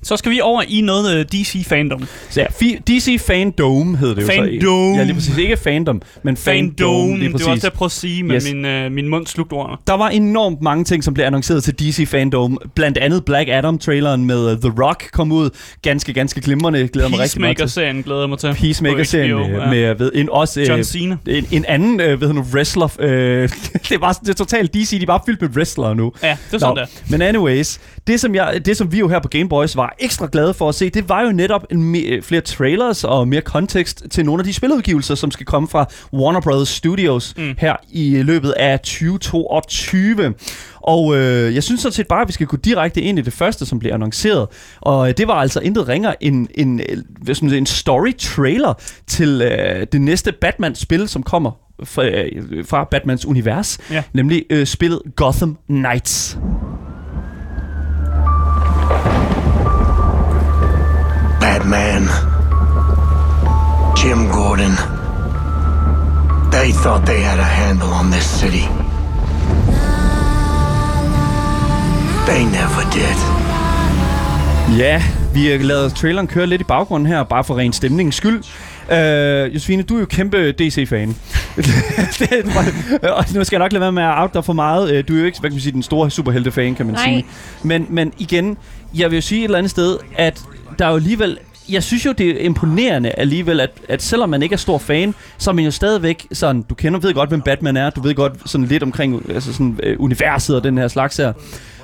Speaker 2: Så skal vi over i noget øh, DC fandom.
Speaker 1: Så ja, fi- DC Fandom hed det jo så.
Speaker 2: Fandom.
Speaker 1: Ja, lige præcis. Ikke Fandom, men Fandom.
Speaker 2: Fandom,
Speaker 1: lige
Speaker 2: det var
Speaker 1: præcis.
Speaker 2: også det, jeg prøvede at sige, men
Speaker 1: Yes.
Speaker 2: min, øh, min mund slugte ordene.
Speaker 1: Der var enormt mange ting, som blev annonceret til DC Fandom. Blandt andet Black Adam-traileren med uh, The Rock kom ud. Ganske, ganske glimrende. Glæder mig rigtig meget til.
Speaker 2: Peacemaker-serien glæder jeg mig til.
Speaker 1: Peacemaker-serien
Speaker 2: På
Speaker 1: med, med ved, en, også
Speaker 2: John Cena.
Speaker 1: en, en anden øh, ved nu, wrestler. Øh, [laughs] det var det er totalt DC, de er bare fyldt med wrestlere nu.
Speaker 2: Ja, det er sådan der.
Speaker 1: Men anyways, det som, jeg, det som vi jo her på Game Boys var ekstra glade for at se, det var jo netop en me- flere trailers og mere kontekst til nogle af de spiludgivelser, som skal komme fra Warner Bros. Studios mm. Her i løbet af 2022. Og øh, jeg synes sådan set bare, at vi skal gå direkte ind i det første, som blev annonceret. Og øh, det var altså intet ringer end en, øh, hvad skal man sige, en story-trailer til øh, det næste Batman-spil, som kommer fra, øh, fra Batmans univers.
Speaker 2: Ja.
Speaker 1: Nemlig øh, spillet Gotham Knights.
Speaker 4: Batman, Jim Gordon. They thought they had a handle on this city. They never did.
Speaker 1: Ja, vi har lavet traileren køre lidt i baggrunden her, bare for ren stemningens skyld. Øh, Josefine, du er jo kæmpe DC-fan. [laughs] Det- og nu skal jeg nok lade være med at out dig for meget. Øh, Du er jo ikke hvad kan man sige, den store superhelte-fan, kan man
Speaker 3: Nej.
Speaker 1: sige. Men, men igen, jeg vil jo sige et eller andet sted, at der er jo alligevel... Jeg synes jo, det er imponerende alligevel, at, at selvom man ikke er stor fan, så er man jo stadigvæk sådan... Du kender, ved godt, hvem Batman er. Du ved godt sådan lidt omkring altså sådan, øh, universet og den her slags her.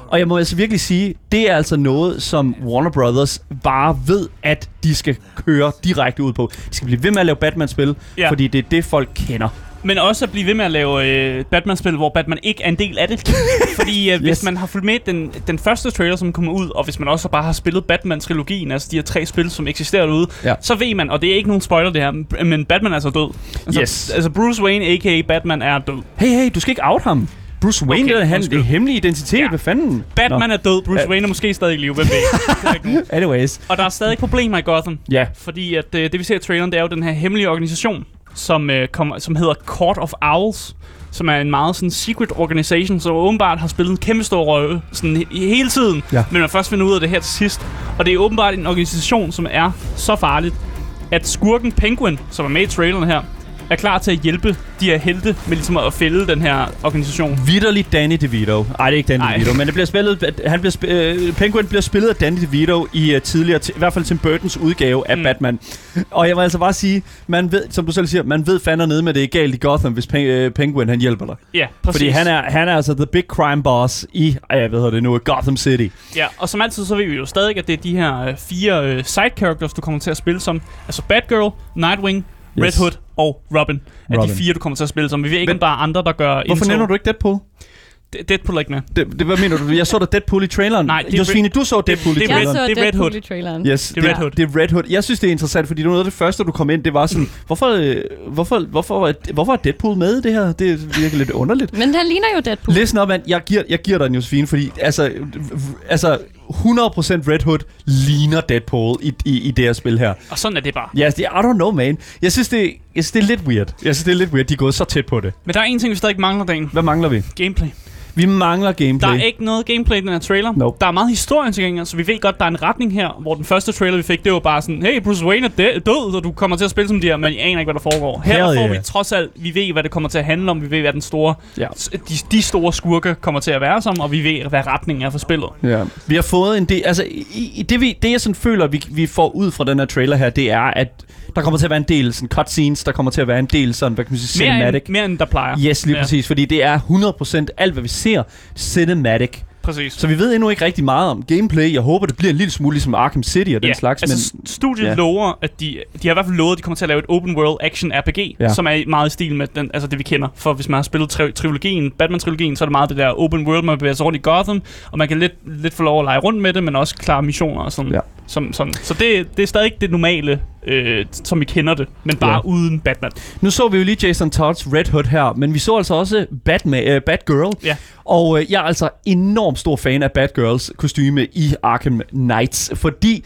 Speaker 1: Og jeg må altså virkelig sige, det er altså noget, som Warner Brothers bare ved, at de skal køre direkte ud på. De skal blive ved med at lave Batman-spil,
Speaker 2: Ja.
Speaker 1: fordi det er det, folk kender.
Speaker 2: Men også at blive ved med at lave øh, Batman-spil, hvor Batman ikke er en del af det. [laughs] Fordi øh, yes. Hvis man har fulgt med den, den første trailer, som kommer ud, og hvis man også bare har spillet Batman-trilogien, altså de her tre spil, som eksisterer derude,
Speaker 1: Ja.
Speaker 2: så ved man, og det er ikke nogen spoiler det her, men Batman er altså død. Altså,
Speaker 1: Yes.
Speaker 2: altså Bruce Wayne, a.k.a. Batman, er død.
Speaker 1: Hey, hey, du skal ikke out ham. Bruce Wayne,
Speaker 2: Okay,
Speaker 1: okay, det er han, det er hemmelig identitet.
Speaker 2: Ja.
Speaker 1: Hvad fanden?
Speaker 2: Batman er død, Bruce. Wayne er måske stadig i live, hvem ved? [laughs]
Speaker 1: Nå. Anyways.
Speaker 2: Og der er stadig problemer i Gotham.
Speaker 1: Ja.
Speaker 2: Fordi at, øh, det vi ser i traileren, det er jo den her hemmelige organisation, som, øh, kommer, som hedder Court of Owls, som er en meget sådan secret organization, som åbenbart har spillet en kæmpe stor rolle sådan he- hele tiden,
Speaker 1: Ja.
Speaker 2: men man først finder ud af det her til sidst. Og det er åbenbart en organisation, som er så farligt, at skurken Penguin, som er med i traileren her, er klar til at hjælpe de her helte med ligesom at fælde den her organisation.
Speaker 1: Vitterligt Danny DeVito. Ej, det er ikke Danny
Speaker 2: Ej.
Speaker 1: DeVito, men det bliver spillet, han bliver sp- øh, Penguin bliver spillet af Danny DeVito i uh, tidligere, i hvert fald Tim Burtons udgave af
Speaker 2: Mm.
Speaker 1: Batman. Og jeg vil altså bare sige, man ved, som du selv siger, man ved fandme nede med det er galt i Gotham, hvis Pen- øh, Penguin han hjælper dig.
Speaker 2: Ja, præcis.
Speaker 1: Fordi han er, han er altså the big crime boss i, øh, hvad hedder det nu, Gotham City.
Speaker 2: Ja, og som altid, så ved vi jo stadig, at det er de her øh, fire øh, side characters, du kommer til at spille som. Altså Batgirl, Nightwing, yes. Red. Hood og Robin. Er de
Speaker 1: Robin.
Speaker 2: fire, du kommer til at spille som. Vi ved ikke,
Speaker 1: Men-
Speaker 2: om der er andre, der gør
Speaker 1: Hvorfor
Speaker 2: indtog.
Speaker 1: nævner du ikke Deadpool?
Speaker 2: D- Deadpool er ikke med.
Speaker 1: Det, det, hvad mener du? Jeg så da Deadpool i traileren.
Speaker 2: Nej, det er
Speaker 1: Josefine, du så Deadpool i
Speaker 2: det
Speaker 3: Jeg
Speaker 1: traileren.
Speaker 3: så
Speaker 2: det er Red Hood.
Speaker 3: i traileren.
Speaker 1: Yes,
Speaker 2: Det er Red Hood.
Speaker 1: Det er Red Hood. Jeg synes, det er interessant, fordi det var noget af det første, du kom ind. Det var sådan, hvorfor, øh, hvorfor, hvorfor, er- hvorfor er Deadpool med i det her? Det virker lidt underligt.
Speaker 3: Men den ligner jo Deadpool.
Speaker 1: Listen op, mand. Jeg giver, jeg giver dig en Josefine, fordi altså, altså 100% Red Hood ligner Deadpool i, i, i det her spil her.
Speaker 2: Og sådan er det bare.
Speaker 1: Ja, yes, I don't know, man. Jeg synes, det, jeg synes, det er lidt weird. Jeg synes, det er lidt weird, de er gået så tæt på det.
Speaker 2: Men der er en ting, vi stadig mangler, Dan.
Speaker 1: Hvad mangler vi?
Speaker 2: Gameplay.
Speaker 1: Vi mangler gameplay.
Speaker 2: Der er ikke noget gameplay i den her trailer.
Speaker 1: Nope.
Speaker 2: Der er meget historie til gengæld, så vi ved godt, der er en retning her, hvor den første trailer, vi fik, det var bare sådan, hey, Bruce Wayne er død, og du kommer til at spille som de her, men jeg aner ikke, hvad der foregår. Her
Speaker 1: Hell
Speaker 2: får
Speaker 1: yeah.
Speaker 2: vi trods alt, vi ved, hvad det kommer til at handle om, vi ved, hvad den store,
Speaker 1: Ja.
Speaker 2: de, de store skurke kommer til at være som, og vi ved, hvad retningen er for spillet.
Speaker 1: Ja. Vi har fået en del, altså i det, vi, det jeg sådan føler, vi, vi får ud fra den her trailer her, det er, at der kommer til at være en del sådan cutscenes, der kommer til at være en del sådan, hvad kan man sige,
Speaker 2: Mere
Speaker 1: cinematic.
Speaker 2: end, mere end der plejer.
Speaker 1: Yes, lige
Speaker 2: Ja.
Speaker 1: præcis, fordi det er 100% alt, hvad vi ser, cinematic.
Speaker 2: Præcis.
Speaker 1: Så vi ved endnu ikke rigtig meget om gameplay. Jeg håber, det bliver en lille smule ligesom Arkham City og den
Speaker 2: ja,
Speaker 1: slags.
Speaker 2: altså
Speaker 1: men,
Speaker 2: studiet
Speaker 1: ja.
Speaker 2: lover, at de, de har i hvert fald lovet, at de kommer til at lave et open world action RPG,
Speaker 1: ja.
Speaker 2: som er meget i stil med den, altså det, vi kender. For hvis man har spillet tri- trilogien, Batman-trilogien, så er det meget det der open world, man bevæger sig rundt i Gotham, og man kan lidt, lidt få lov at lege rundt med det, men også klare missioner og sådan.
Speaker 1: Ja.
Speaker 2: Som, sådan. Så det, det er stadig ikke det normale, øh, som vi kender det, men bare
Speaker 1: ja.
Speaker 2: uden Batman.
Speaker 1: Nu så vi jo lige Jason Todds Red Hood her, men vi så altså også Batman, uh, Batgirl.
Speaker 2: Ja.
Speaker 1: Og uh, jeg er altså enormt stor fan af Batgirls kostyme i Arkham Knights, fordi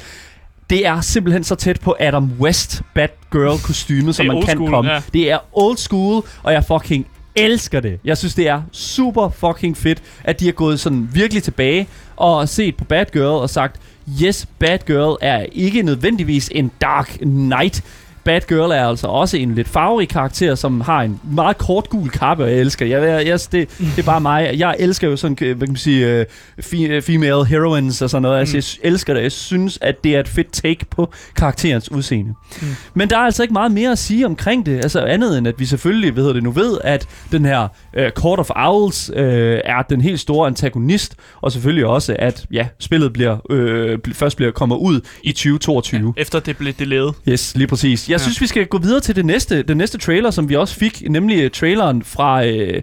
Speaker 1: det er simpelthen så tæt på Adam West Batgirl kostyme, som man kan
Speaker 2: school,
Speaker 1: komme.
Speaker 2: ja.
Speaker 1: Det er old school, og jeg fucking elsker det. Jeg synes, det er super fucking fedt, at de er gået sådan virkelig tilbage og set på Bad Girl og sagt, yes, Bad Girl er ikke nødvendigvis en Dark Knight. Batgirl er altså også en lidt farverig karakter, som har en meget kort gul kappe, og jeg elsker. Jeg, jeg, jeg, det, det er bare mig. Jeg elsker jo sådan, hvad kan man sige, uh, fe, female heroines og sådan noget. Altså, jeg elsker det. Jeg synes, at det er et fedt take på karakterens udseende. Mm. Men der er altså ikke meget mere at sige omkring det. Altså andet end, at vi selvfølgelig, hvad hedder det nu, ved, at den her uh, Court of Owls uh, er den helt store antagonist, og selvfølgelig også, at ja, spillet bliver, øh, bl- først bliver kommer ud i 2022.
Speaker 2: Efter det blev delayet.
Speaker 1: Yes, lige præcis. Jeg
Speaker 2: Ja.
Speaker 1: synes, vi skal gå videre til det næste, den næste trailer, som vi også fik, nemlig uh, traileren fra øh,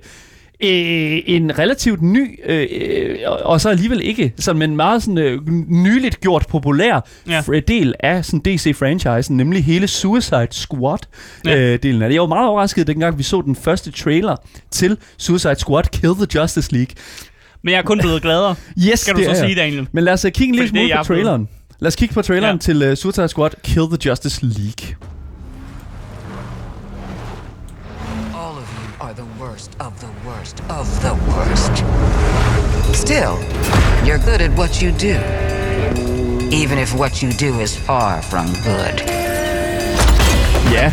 Speaker 1: øh, en relativt ny, øh, øh, og- så alligevel ikke, sådan, men meget sådan, øh, nyligt gjort populær
Speaker 2: Ja.
Speaker 1: del af sådan DC-franchisen, nemlig hele Suicide Squad-delen
Speaker 2: Ja.
Speaker 1: øh, delen af det. Jeg var meget overrasket, dengang vi så den første trailer til Suicide Squad Kill the Justice League.
Speaker 2: Men jeg er kun blevet gladere, [laughs]
Speaker 1: Yes,
Speaker 2: skal du så sige, Daniel.
Speaker 1: Men lad os kigge en lille smule på
Speaker 2: blevet.
Speaker 1: traileren. Lad os kigge på traileren
Speaker 2: ja.
Speaker 1: til uh, Suicide Squad Kill the Justice League.
Speaker 5: All of you are the worst of the worst of the worst. Still, you're good at what you do. Even if what you do is far from good.
Speaker 1: Ja,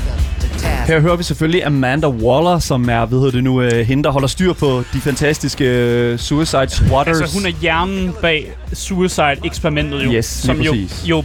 Speaker 1: her hører vi selvfølgelig Amanda Waller, som er, ved det nu, uh, hende, der holder styr på de fantastiske uh, Suicide Squatters.
Speaker 2: Altså, hun er hjernen bag Suicide-eksperimentet jo.
Speaker 1: Yes,
Speaker 2: som jo, jo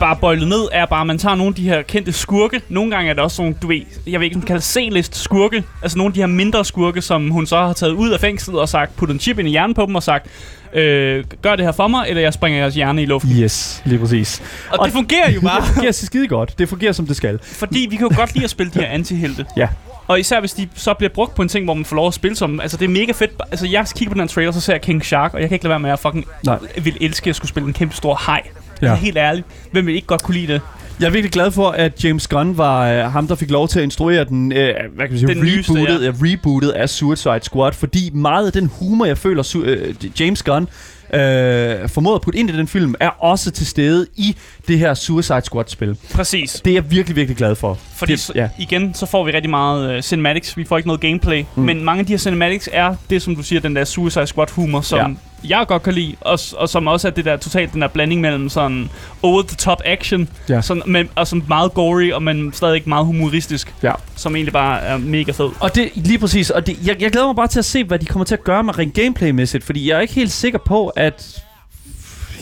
Speaker 2: bare bøjlet ned er bare, at man tager nogle af de her kendte skurke. Nogle gange er det også sådan, du ved, jeg ved ikke, om man kalder C-list skurke. Altså nogle af de her mindre skurke, som hun så har taget ud af fængslet og sagt, put en chip ind i hjernen på dem og sagt, øh, gør det her for mig, eller jeg springer jeres hjerne i luften.
Speaker 1: Yes, lige præcis.
Speaker 2: Og, og det fungerer jo [laughs] bare,
Speaker 1: Det fungerer skide godt. Det fungerer, som det skal.
Speaker 2: fordi vi kan jo godt lide at spille de her antihelte.
Speaker 1: Ja.
Speaker 2: Og især hvis de så bliver brugt på en ting, hvor man får lov at spille som Altså det er mega fedt Altså jeg kigger på den her trailer, så ser jeg King Shark Og jeg kan ikke lade være med at fucking
Speaker 1: Nej.
Speaker 2: vil elske at skulle spille en kæmpe stor hej
Speaker 1: Ja.
Speaker 2: ja. Helt ærligt Hvem vil ikke godt kunne lide det?
Speaker 1: Jeg er virkelig glad for, at James Gunn var øh, ham, der fik lov til at instruere den, øh, hvad kan man sige,
Speaker 2: Den nyeste,
Speaker 1: rebootet, ja. rebootet af Suicide Squad, fordi meget af den humor, jeg føler, su- øh, James Gunn øh, formåede at putte ind i den film, er også til stede i det her Suicide Squad-spil.
Speaker 2: Præcis
Speaker 1: Det er jeg virkelig, virkelig glad for.
Speaker 2: Fordi
Speaker 1: det, ja.
Speaker 2: igen, så får vi rigtig meget uh, cinematics Vi får ikke noget gameplay mm. Men mange af de her cinematics er det, som du siger Den der Suicide Squad humor Som ja. Jeg godt kan lide og, og som også er det der totalt Den der blanding mellem sådan Over the top action
Speaker 1: Ja.
Speaker 2: sådan, men, Og som meget gory Og men stadig meget humoristisk
Speaker 1: Ja.
Speaker 2: Som egentlig bare er mega fed
Speaker 1: Og det lige præcis, og det, jeg, jeg glæder mig bare til at se, hvad de kommer til at gøre med rent gameplaymæssigt, fordi jeg er ikke helt sikker på, at...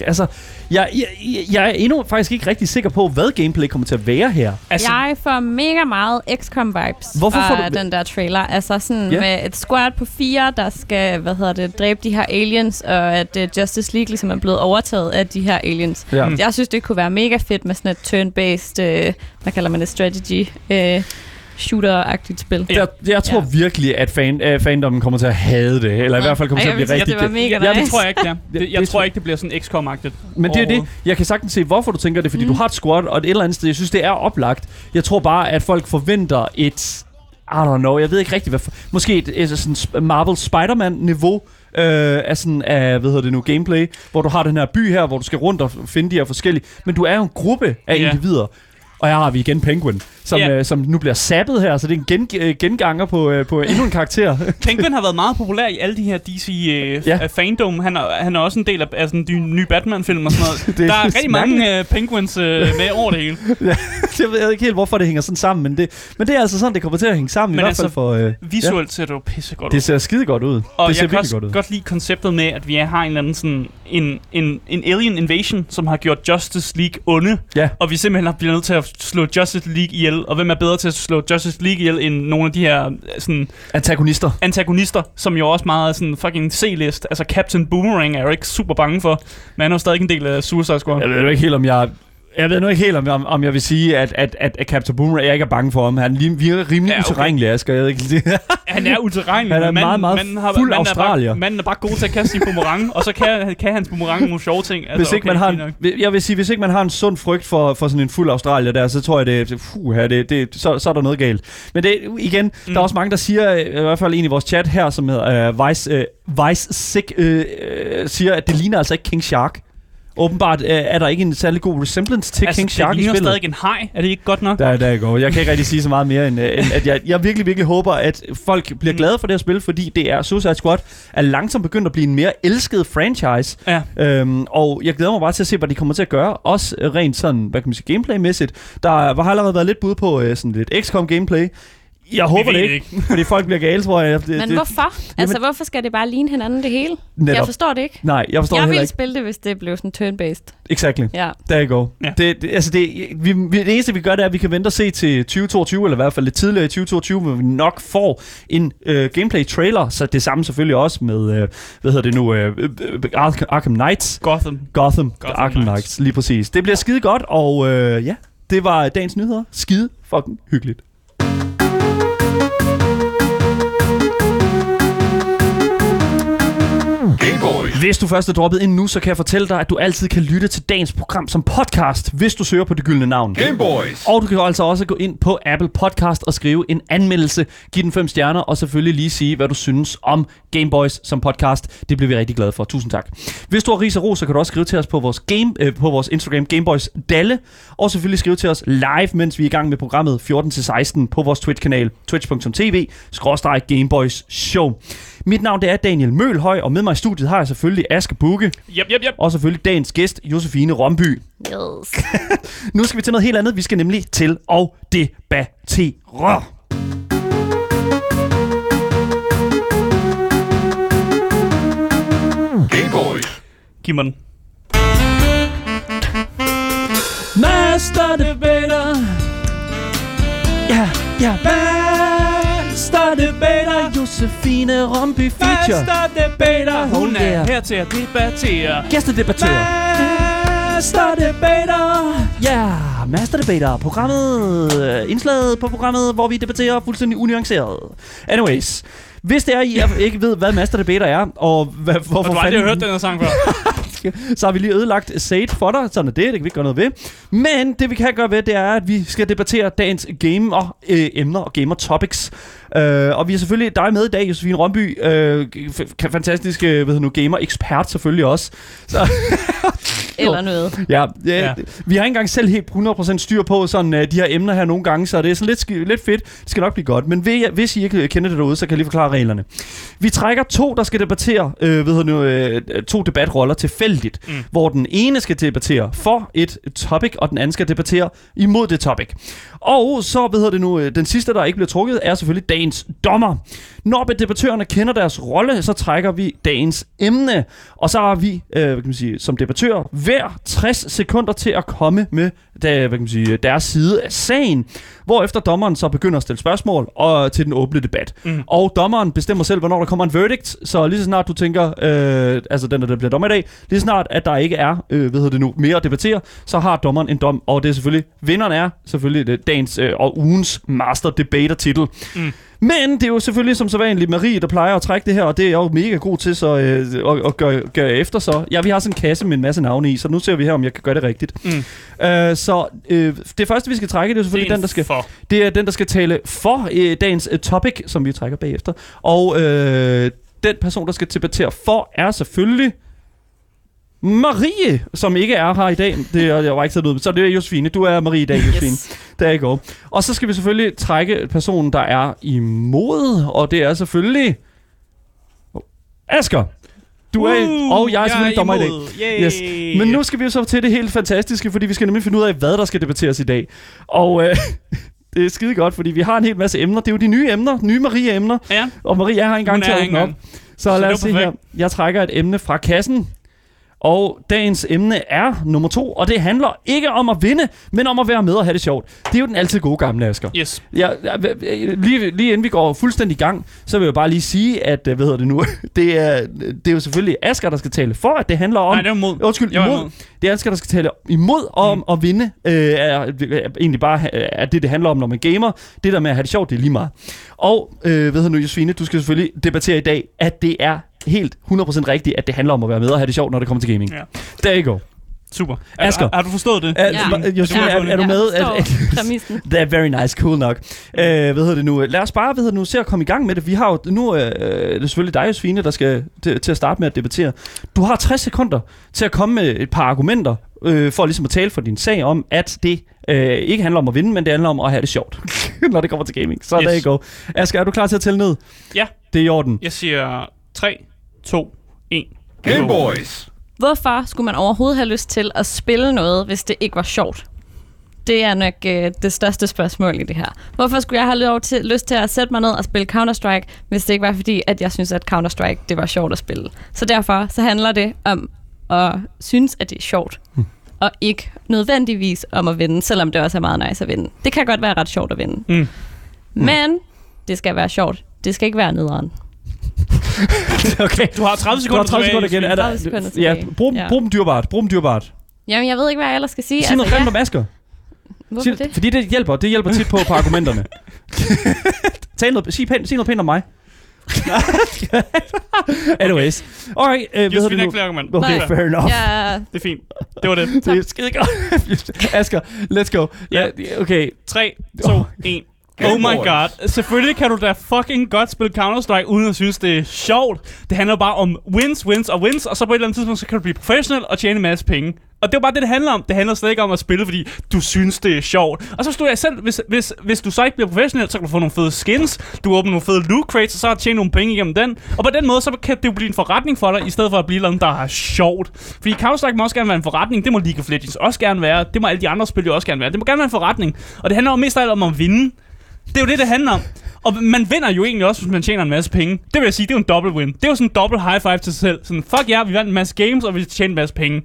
Speaker 1: Altså, jeg, jeg, jeg er endnu faktisk ikke rigtig sikker på, hvad gameplay kommer til at være her.
Speaker 2: Altså,
Speaker 3: Jeg får mega meget XCOM-vibes
Speaker 1: Hvorfor får du-
Speaker 3: den der trailer. Altså sådan
Speaker 1: Ja.
Speaker 3: med et squad på fire, der skal, hvad hedder det, dræbe de her aliens, og at uh, Justice League ligesom er blevet overtaget af de her aliens.
Speaker 1: Ja.
Speaker 3: Jeg synes, det kunne være mega fedt med sådan et turn-based, uh, hvad kalder man det, strategy uh, shooter-agtigt spil.
Speaker 1: Jeg, jeg tror
Speaker 3: Ja.
Speaker 1: virkelig, at fan, øh, fandommen kommer til at hade det, eller i hvert fald kommer
Speaker 3: Ej,
Speaker 1: til at blive rigtig...
Speaker 3: det var mega
Speaker 2: Ja,
Speaker 3: nice.
Speaker 2: det tror jeg ikke, [laughs] det er. Det, jeg
Speaker 1: det
Speaker 2: tror ikke, det bliver sådan XCOM-agtigt.
Speaker 1: Men det er det. Jeg kan sagtens se, hvorfor du tænker det, fordi mm. du har et squad, og et eller andet sted, jeg synes, det er oplagt. Jeg tror bare, at folk forventer et... I don't know, jeg ved ikke rigtigt, hvad... For, måske et, et sådan sp- Marvel Spider-Man-niveau øh, af, sådan, af, hvad hedder det nu, gameplay, hvor du har den her by her, hvor du skal rundt og finde de her forskellige... Men du er jo en gruppe af
Speaker 2: Ja.
Speaker 1: individer. Og her har vi igen Penguin, som,
Speaker 2: Ja.
Speaker 1: øh, som nu bliver sappet her, så det er en gen, øh, genganger på, øh, på endnu en karakter. [laughs]
Speaker 2: Penguin har været meget populær i alle de her DC øh,
Speaker 1: Ja.
Speaker 2: ja. fandom. Han er, han er også en del af, sådan, de nye Batman-film og sådan noget. [laughs]
Speaker 1: Det er
Speaker 2: Der er rigtig mange øh, penguins øh, med over det hele. [laughs]
Speaker 1: jeg ved ikke helt, hvorfor det hænger sådan sammen, men det, men det er altså sådan, det kommer til at hænge sammen,
Speaker 2: Men
Speaker 1: i hvert
Speaker 2: altså,
Speaker 1: fald for... Øh,
Speaker 2: Visuelt ja. ser det jo pissegodt ud.
Speaker 1: det ser skide godt ud.
Speaker 2: Og
Speaker 1: det ser
Speaker 2: jeg kan også
Speaker 1: godt ud.
Speaker 2: godt lide konceptet med, at vi har en eller anden sådan, en, en, en alien invasion, som har gjort Justice League onde,
Speaker 1: Ja.
Speaker 2: og vi simpelthen bliver nødt til at slå Justice League ihjel, og hvem er bedre til at slå Justice League ihjel end nogle af de her øh, sådan,
Speaker 1: Antagonister.
Speaker 2: antagonister, som jo også meget er sådan fucking C-list. Altså Captain Boomerang er jeg jo ikke super bange for, men han er jo stadig en del af Suicide Squad.
Speaker 1: Jeg ved ikke helt, om jeg... Jeg ved nu ikke helt, om, om, om jeg vil sige, at, at, at, at Captain Boomerang, jeg ikke er bange for ham. Han virker rimelig
Speaker 2: Ja, okay.
Speaker 1: okay. Asger. Jeg ved ikke. [laughs]
Speaker 2: Han er utilregnelig.
Speaker 1: Han er
Speaker 2: men
Speaker 1: meget, meget fuld
Speaker 2: manden
Speaker 1: australier.
Speaker 2: Er bare, manden er bare god til at kaste sin boomerang, og så kan, kan hans boomerang nogle sjove ting. Altså,
Speaker 1: hvis ikke man har
Speaker 2: nok.
Speaker 1: en, jeg vil sige, hvis ikke man har en sund frygt for, for sådan en fuld australier der, så tror jeg, det, her, det, det så, så er der noget galt. Men det, igen, mm. der er også mange, der siger, øh, i hvert fald en i vores chat her, som hedder uh, Vice, uh, Vice Sick, uh, siger, at det ligner altså ikke King Shark. Åbenbart uh, er der ikke en særlig god resemblance til
Speaker 2: altså,
Speaker 1: King Shark i spillet.
Speaker 2: stadig en hej. Er det ikke godt nok?
Speaker 1: Der, der går. Jeg kan ikke rigtig sige så meget mere, end, øh, end at jeg, jeg virkelig, virkelig håber, at folk bliver
Speaker 2: Mm.
Speaker 1: glade for det her spil, fordi det er Suicide Squad er langsomt begyndt at blive en mere elsket franchise.
Speaker 2: Ja.
Speaker 1: Øhm, og jeg glæder mig bare til at se, hvad de kommer til at gøre. Også øh, rent sådan, hvad kan man sige, gameplaymæssigt. Der har allerede været lidt bud på øh, sådan lidt XCOM gameplay. Jeg håber det
Speaker 2: det
Speaker 1: ikke, fordi folk bliver gale, tror jeg. Det,
Speaker 3: Men
Speaker 1: det,
Speaker 3: hvorfor? Altså, hvorfor skal det bare ligne hinanden det hele?
Speaker 1: Netop.
Speaker 3: Jeg forstår det ikke.
Speaker 1: Nej, jeg forstår
Speaker 3: Jeg
Speaker 1: det heller
Speaker 3: ville
Speaker 1: ikke.
Speaker 3: spille det, hvis det blev sådan turn-based.
Speaker 1: Exactly.
Speaker 3: Ja.
Speaker 1: Der you go.
Speaker 2: Ja.
Speaker 1: Det, det, altså det, vi, vi, det eneste, vi gør, det er, at vi kan vente og se til 2022, eller i hvert fald lidt tidligere i 2022, hvor vi nok får en øh, gameplay-trailer. Så det samme selvfølgelig også med, øh, hvad hedder det nu, øh, øh, Arkham, Arkham Knights.
Speaker 2: Gotham.
Speaker 1: Gotham,
Speaker 2: Gotham
Speaker 1: Arkham
Speaker 2: Knights.
Speaker 1: Knights, lige præcis. Det bliver skide godt, og øh, ja, det var dagens nyheder. Skide fucking hyggeligt. Hvis du først er droppet ind nu, så kan jeg fortælle dig, at du altid kan lytte til dagens program som podcast, hvis du søger på det gyldne navn.
Speaker 6: Gameboys.
Speaker 1: Og du kan altså også gå ind på Apple Podcast og skrive en anmeldelse, give den fem stjerner, og selvfølgelig lige sige, hvad du synes om Gameboys som podcast. Det bliver vi rigtig glade for. Tusind tak. Hvis du har ris og ros, så kan du også skrive til os på vores, game, øh, på vores Instagram Gameboys Dalle, og selvfølgelig skrive til os live, mens vi er i gang med programmet 14-16 på vores Twitch-kanal, twitch.tv, Gameboys Show. Mit navn det er Daniel Mølhøj, og med mig i studiet har jeg selvfølgelig Aske Bukke,
Speaker 2: Yep, yep, yep.
Speaker 1: og selvfølgelig dagens gæst, Josefine Romby.
Speaker 3: Yes. [laughs]
Speaker 1: Nu skal vi til noget helt andet. Vi skal nemlig til at debattere.
Speaker 6: Gameboys.
Speaker 2: Giv mig den.
Speaker 1: Master Debater. Ja, ja. Master Debater. Josefine Romby feature.
Speaker 2: Master debater. Hun er
Speaker 1: yeah.
Speaker 2: her til at debattere.
Speaker 1: Gæstedebattør. Master Debater. Ja, Master Debater. Programmet, øh, indslaget på programmet, hvor vi debatterer fuldstændig unuanceret. Anyways. Hvis det er, I ikke ved, hvad Master Debater er, og hvad, hvorfor
Speaker 2: Og du har aldrig hørt den her sang før. [laughs]
Speaker 1: så har vi lige ødelagt Sage for dig. Sådan er det, det kan vi ikke gøre noget ved. Men det vi kan gøre ved, det er, at vi skal debattere dagens gamer øh, emner og gamer topics. Øh, og vi har selvfølgelig dig med i dag, Josefine Romby, øh, f- fantastisk hvad hedder nu, gamer-ekspert selvfølgelig også. Så, [laughs]
Speaker 3: Eller noget.
Speaker 1: ja, ja,
Speaker 2: Ja.
Speaker 1: vi har ikke engang selv helt 100% styr på sådan, øh, de her emner her nogle gange, så det er sådan lidt, lidt fedt. Det skal nok blive godt. Men ved, hvis I ikke kender det derude, så kan jeg lige forklare reglerne. Vi trækker to, der skal debattere, øh, ved nu, øh, to debatroller tilfældigt, mm. hvor den ene skal debattere for et topic, og den anden skal debattere imod det topic. Og så, hvad hedder det nu, øh, den sidste, der ikke bliver trukket, er selvfølgelig dagens dommer. Når debattørerne kender deres rolle, så trækker vi dagens emne. Og så har vi, øh, hvad kan man sige, som debattør, hver 60 sekunder til at komme med der, hvad kan man sige, deres side af sagen, hvorefter dommeren så begynder at stille spørgsmål og til den åbne debat. Mm. Og dommeren bestemmer selv, hvornår der kommer en verdict, så lige så snart du tænker, øh, altså den, der bliver dommer i dag, lige så snart, at der ikke er, øh, hvad hedder det nu, mere at debattere, så har dommeren en dom, og det er selvfølgelig, vinderen er selvfølgelig det, dagens øh, og ugens master debater titel. Mm. Men det er jo selvfølgelig som så vanligt Marie, der plejer at trække det her, og det er jeg jo mega god til så, øh, at, at gøre, gøre efter så. Ja, vi har sådan en kasse med en masse navne i, så nu ser vi her, om jeg kan gøre det rigtigt. Mm. Øh, så øh, det første, vi skal trække, det er selvfølgelig
Speaker 2: Det er
Speaker 1: den, der skal,
Speaker 2: for.
Speaker 1: det er den, der skal tale for øh, dagens øh, topic, som vi trækker bagefter. Og øh, den person, der skal debattere for, er selvfølgelig Marie, som ikke er her i dag. Det er, jeg var ikke sat ud. Så det er Josefine. Du er Marie i dag, Josefine.
Speaker 3: Yes.
Speaker 1: Der you go. Og så skal vi selvfølgelig trække personen, der er imod, og det er selvfølgelig... Oh, Asger. Du er,
Speaker 2: Uh,
Speaker 1: og jeg er selvfølgelig dommer i dag.
Speaker 2: imod. Yay.
Speaker 1: Yes. Men nu skal vi jo så til det helt fantastiske, fordi vi skal nemlig finde ud af, hvad der skal debatteres i dag. Og øh, [laughs] det er skide godt, fordi vi har en hel masse emner. Det er jo de nye emner, nye Marie-emner.
Speaker 2: Ja.
Speaker 1: Og Marie er her engang til
Speaker 2: er
Speaker 1: at åbne op. Så,
Speaker 2: Så
Speaker 1: lad
Speaker 2: det
Speaker 1: os se her. Jeg trækker et emne fra kassen. Og dagens emne er nummer to, og det handler ikke om at vinde, men om at være med og have det sjovt. Det er jo den altid gode gamle, Asger.
Speaker 2: Yes.
Speaker 1: Ja, lige, lige inden vi går fuldstændig i gang, så vil jeg bare lige sige, at, øh, hvad hedder det nu, [laughs] det er, det er jo selvfølgelig Asger, der skal tale for, at det handler om...
Speaker 2: Nej, det var mod.
Speaker 1: Undskyld,
Speaker 2: Jeg
Speaker 1: imod.
Speaker 2: imod.
Speaker 1: Det er Asger, der skal tale imod om mm. at vinde, øh, er, er egentlig bare er det, det handler om, når man gamer. Det der med at have det sjovt, det er lige meget. Og, øh, hvad hedder nu, Josefine, du skal selvfølgelig debattere i dag, at det er helt 100% rigtigt, at det handler om at være med og have det sjovt, når det kommer til gaming.
Speaker 2: Ja.
Speaker 1: There you go.
Speaker 2: Super. Er,
Speaker 1: Asger.
Speaker 2: Har, har du forstået det?
Speaker 1: Er,
Speaker 3: Ja.
Speaker 1: Josefine,
Speaker 2: Ja.
Speaker 1: er, er du med?
Speaker 3: Jeg
Speaker 1: Er-
Speaker 3: forstår [laughs] præmissen.
Speaker 1: det er very nice, cool nok. Øh, hvad hedder det nu? Lad os bare, hvad hedder det nu, se at komme i gang med det. Vi har jo, nu øh, det er selvfølgelig dig, Josefine, der skal til, til at starte med at debattere. Du har 60 sekunder til at komme med et par argumenter, øh, for ligesom at tale for din sag om, at det øh, ikke handler om at vinde, men det handler om at have det sjovt, [laughs] når det kommer til gaming. Så yes. Der you go. Asger, er du klar til at tælle ned?
Speaker 2: Ja.
Speaker 1: Det er i orden.
Speaker 2: Jeg siger 3, 2, 1.
Speaker 6: Game Boys.
Speaker 3: Hvorfor skulle man overhovedet have lyst til at spille noget, hvis det ikke var sjovt? Det er nok øh, det største spørgsmål i det her. Hvorfor skulle jeg have lov til, lyst til at sætte mig ned og spille Counter-Strike, hvis det ikke var fordi, at jeg synes, at Counter-Strike det var sjovt at spille? Så derfor så handler det om at synes, at det er sjovt. Og ikke nødvendigvis om at vinde, selvom det også er meget nice at vinde. Det kan godt være ret sjovt at vinde.
Speaker 2: Mm.
Speaker 3: Men det skal være sjovt. Det skal ikke være nederen. [laughs]
Speaker 1: okay.
Speaker 2: Du har 30
Speaker 1: Du
Speaker 2: sekunder
Speaker 1: har 30 sekunder igen. Er der,
Speaker 3: 30 sekunder
Speaker 1: ja, brug,
Speaker 3: Ja.
Speaker 1: brug dem dyrbart. Brug dem dyrbart.
Speaker 3: Jamen, jeg ved ikke, hvad jeg ellers skal sige.
Speaker 1: Sig noget grimt
Speaker 3: ja,
Speaker 1: om Asger.
Speaker 3: hvorfor
Speaker 1: Sig,
Speaker 3: det?
Speaker 1: Fordi det hjælper. Det hjælper tit på, på argumenterne. [laughs] Tal noget, sig, pænt, sig noget pænt om mig. [laughs] Anyways. Alright, øh, hvad hedder
Speaker 2: Josefine
Speaker 1: det
Speaker 2: har
Speaker 1: nu?
Speaker 2: ikke flere argumenter.
Speaker 1: Okay,
Speaker 3: Nej.
Speaker 1: fair enough.
Speaker 3: Ja,
Speaker 2: Det er fint. Det var det.
Speaker 1: Det er skide godt. Asger, let's go. Ja, okay.
Speaker 2: 3, 2, 1. Oh my god. Selvfølgelig kan du da fucking godt spille Counter-Strike, uden at synes, det er sjovt. Det handler bare om wins, wins og wins, og så på et eller andet tidspunkt, så kan du blive professionel og tjene en masse penge. Og det er bare det, det handler om. Det handler slet ikke om at spille, fordi du synes, det er sjovt. Og så stod jeg selv, hvis, hvis, hvis du så ikke bliver professionel, så kan du få nogle fede skins, du åbner nogle fede loot crates, og så tjene nogle penge igennem den. Og på den måde, så kan det jo blive en forretning for dig, i stedet for at blive noget, der er sjovt. Fordi Counter-Strike må også gerne være en forretning, det må League of Legends også gerne være, det må alle de andre spil jo også gerne være. Det må gerne være en forretning. Og det handler jo mest af alt om at vinde. Det er jo det, det handler om. Og man vinder jo egentlig også, hvis man tjener en masse penge. Det vil jeg sige, det er jo en dobbelt win. Det er jo sådan en dobbelt high five til sig selv. Sådan, fuck ja, yeah, vi vandt en masse games, og vi tjener en masse penge.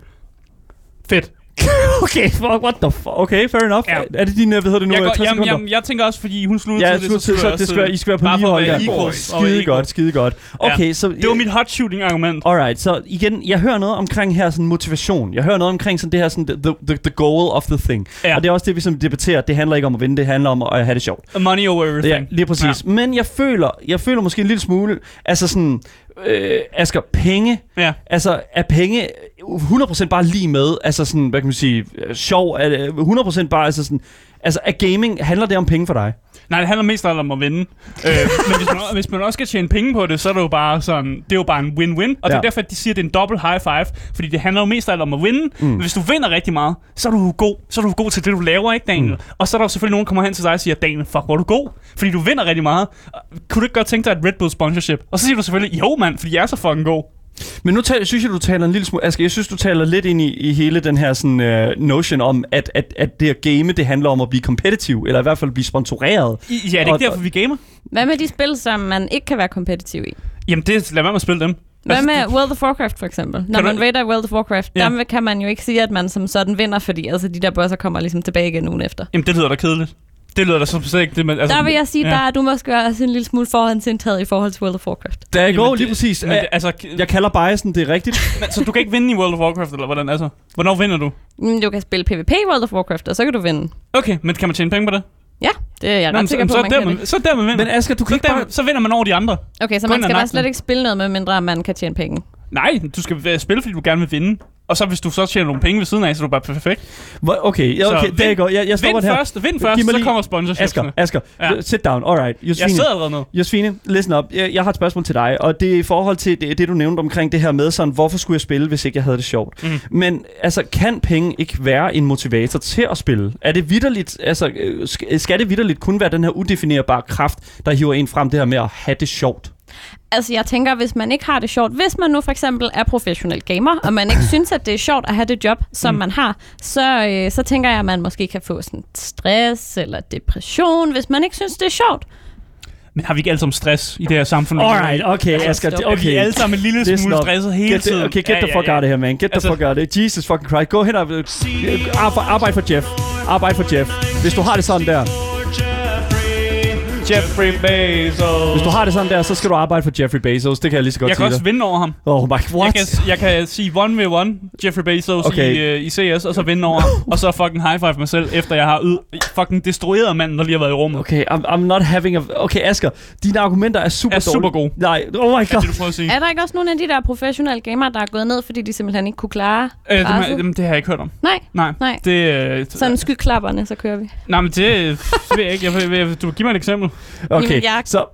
Speaker 2: Fedt. [laughs]
Speaker 1: okay, fuck, what the fuck. Okay, fair enough.
Speaker 2: Ja.
Speaker 1: Er det din, øh, hvad hedder det nu,
Speaker 2: Jeg, går,
Speaker 1: 60
Speaker 2: jamen,
Speaker 1: sekunder?
Speaker 2: jamen, jeg tænker også, fordi hun sluttede
Speaker 1: Ja,
Speaker 2: til det, skulle
Speaker 1: så
Speaker 2: jeg
Speaker 1: det skal,
Speaker 2: også,
Speaker 1: I skal være på lige hold. Ja. Skide godt, skide godt. Okay, så...
Speaker 2: Det var mit hot shooting argument.
Speaker 1: Alright, så igen, jeg hører noget omkring her sådan motivation. Jeg hører noget omkring sådan det her sådan the, the, the goal of the thing.
Speaker 2: Ja.
Speaker 1: Og det er også det, vi som debatterer. Det handler ikke om at vinde, det handler om at have det sjovt.
Speaker 2: Money over everything.
Speaker 1: Ja, lige præcis. Ja. Men jeg føler, jeg føler måske en lille smule, altså sådan, øh, Asger, penge,
Speaker 2: Ja.
Speaker 1: altså er penge 100% bare lige med, altså sådan, hvad kan man sige, øh, sjov, er det 100% bare, altså sådan, altså er gaming, handler det om penge for dig?
Speaker 2: Nej, det handler mest om at vinde. øh, [laughs] men hvis man, hvis man også skal tjene penge på det, så er det jo bare sådan, det er jo bare en win-win. Og det
Speaker 1: Ja.
Speaker 2: er derfor, at de siger, at det er en double high five. Fordi det handler jo mest om at vinde. Mm. Men hvis du vinder rigtig meget, så er du god. Så er du god til det, du laver, ikke Daniel? Mm. Og så er der jo selvfølgelig nogen, der kommer hen til dig og siger, Daniel, fuck, hvor er du god. Fordi du vinder rigtig meget. Kunne du ikke godt tænke dig et Red Bull sponsorship? Og så siger du selvfølgelig, jo mand, fordi jeg er så fucking god.
Speaker 1: Men nu taler, synes jeg, du taler en lille smule... Asger, jeg synes, du taler lidt ind i, i hele den her sådan, uh, notion om, at, at, at det at game, det handler om at blive competitive, eller i hvert fald blive sponsoreret.
Speaker 2: I, ja, er det
Speaker 1: Og-
Speaker 2: ikke derfor, vi gamer?
Speaker 3: Hvad med de spil, som man ikke kan være kompetitiv i?
Speaker 2: Jamen, det, lad være med at spille dem.
Speaker 3: Hvad
Speaker 2: Altså,
Speaker 3: med World of Warcraft for eksempel? Når
Speaker 2: Kan
Speaker 3: man raider World of Warcraft,
Speaker 2: Ja.
Speaker 3: der kan man jo ikke sige, at man som sådan vinder, fordi altså, de der bosser kommer ligesom tilbage igen ugen efter.
Speaker 2: Jamen, det lyder da kedeligt. Det lyder da som slet ikke det, man... Altså,
Speaker 3: Der vil jeg sige,
Speaker 2: ja.
Speaker 3: der er du måske også en lille smule forhåndsindtaget i forhold til World of Warcraft.
Speaker 1: Der
Speaker 2: Jamen,
Speaker 1: går
Speaker 2: det-
Speaker 1: lige præcis.
Speaker 2: Men, det, altså,
Speaker 1: Jeg kalder biasen, det er rigtigt. [laughs]
Speaker 2: men, så du kan ikke vinde i World of Warcraft, eller hvordan? Altså, hvornår vinder du?
Speaker 3: Mm, Du kan spille PvP i World of Warcraft, og så kan du vinde.
Speaker 2: Okay, men kan man tjene penge på det?
Speaker 3: Ja, det er jeg
Speaker 2: Nå,
Speaker 3: ret
Speaker 2: men
Speaker 3: sikker på,
Speaker 2: så,
Speaker 3: man
Speaker 2: der,
Speaker 3: kan
Speaker 2: man,
Speaker 3: det.
Speaker 2: så der man vinder.
Speaker 1: Men Asger, du kan
Speaker 2: så,
Speaker 1: ikke
Speaker 2: der,
Speaker 1: bare...
Speaker 2: så vinder man over de andre.
Speaker 3: Okay, så
Speaker 2: Kun
Speaker 3: man skal bare slet ikke spille noget, med mindre man kan tjene penge.
Speaker 2: Nej, du skal spille, fordi du gerne vil vinde. Og så hvis du så tjener nogle penge ved siden af, så er du bare perfekt.
Speaker 1: Hvor- Okay, ja,
Speaker 2: Så
Speaker 1: okay,
Speaker 2: vind-
Speaker 1: der går. Jeg, jeg stopper
Speaker 2: Vind
Speaker 1: den her.
Speaker 2: først, vind først,
Speaker 1: mig
Speaker 2: så
Speaker 1: lige-
Speaker 2: kommer sponsorshipsene.
Speaker 1: Asger, Asger,
Speaker 2: Ja.
Speaker 1: sit down. Alright.
Speaker 2: Jeg
Speaker 1: Josefine,
Speaker 2: sidder allerede nu.
Speaker 1: Josefine, listen up. Jeg, jeg har et spørgsmål til dig, og det er i forhold til det, det, du nævnte omkring det her med sådan, hvorfor skulle jeg spille, hvis ikke jeg havde det sjovt?
Speaker 2: Mhm.
Speaker 1: Men altså, kan penge ikke være en motivator til at spille? Er det vidderligt, altså, øh, sk- skal det vidderligt kun være den her udefinerbare kraft, der hiver en frem det her med at have det sjovt?
Speaker 3: Altså, jeg tænker, hvis man ikke har det sjovt, hvis man nu for eksempel er professionel gamer, og man ikke [clears throat] synes, at det er sjovt at have det job, som mm. man har, så, øh, så tænker jeg, at man måske kan få sådan stress eller depression, hvis man ikke synes, det er sjovt.
Speaker 2: Men har vi ikke alle sammen stress i det her samfund?
Speaker 1: Alright, okay,
Speaker 3: Ej,
Speaker 1: Asger.
Speaker 2: Okay. Er vi
Speaker 1: okay.
Speaker 2: alle sammen en lille smule
Speaker 1: up.
Speaker 2: stresset hele
Speaker 1: Get
Speaker 2: tiden?
Speaker 1: okay, get the fuck out of here, man. Get the
Speaker 2: Altså-
Speaker 1: fuck out of here. Jesus fucking Christ. Gå hen og arbejde for Jeff. Arbejde for Jeff. Hvis du har det sådan der,
Speaker 2: Jeffrey Bezos.
Speaker 1: hvis du har det sådan der, så skal du arbejde for Jeffrey Bezos. Det kan jeg lige så godt
Speaker 2: jeg kan
Speaker 1: sige
Speaker 2: også
Speaker 1: dig.
Speaker 2: vinde over ham.
Speaker 1: Oh my,
Speaker 2: Jeg
Speaker 1: what?
Speaker 2: kan, jeg kan sige one ved one Jeffrey Bezos
Speaker 1: Okay.
Speaker 2: i, uh, i CS, og så vinde over ham. [laughs] og så fucking high five mig selv, efter jeg har yd- fucking destrueret manden, der lige har været i rummet.
Speaker 1: Okay, I'm, I'm not having a... Okay, Asger, dine argumenter er super
Speaker 2: Er super gode.
Speaker 1: Nej, oh my
Speaker 2: Er det,
Speaker 1: god.
Speaker 2: du at sige?
Speaker 3: Er der ikke også nogle af de der professionelle gamere, der er gået ned, fordi de simpelthen ikke kunne klare
Speaker 2: Øh, det,
Speaker 3: presset?
Speaker 2: det, det har jeg ikke hørt om.
Speaker 3: Nej,
Speaker 2: Nej.
Speaker 3: nej.
Speaker 2: Det, øh,
Speaker 3: Sådan skyklapperne, så kører vi.
Speaker 2: Nej, men det, ved jeg ikke. Jeg, jeg, du giv mig et eksempel.
Speaker 1: Okay,
Speaker 3: Jamen, jeg-
Speaker 1: så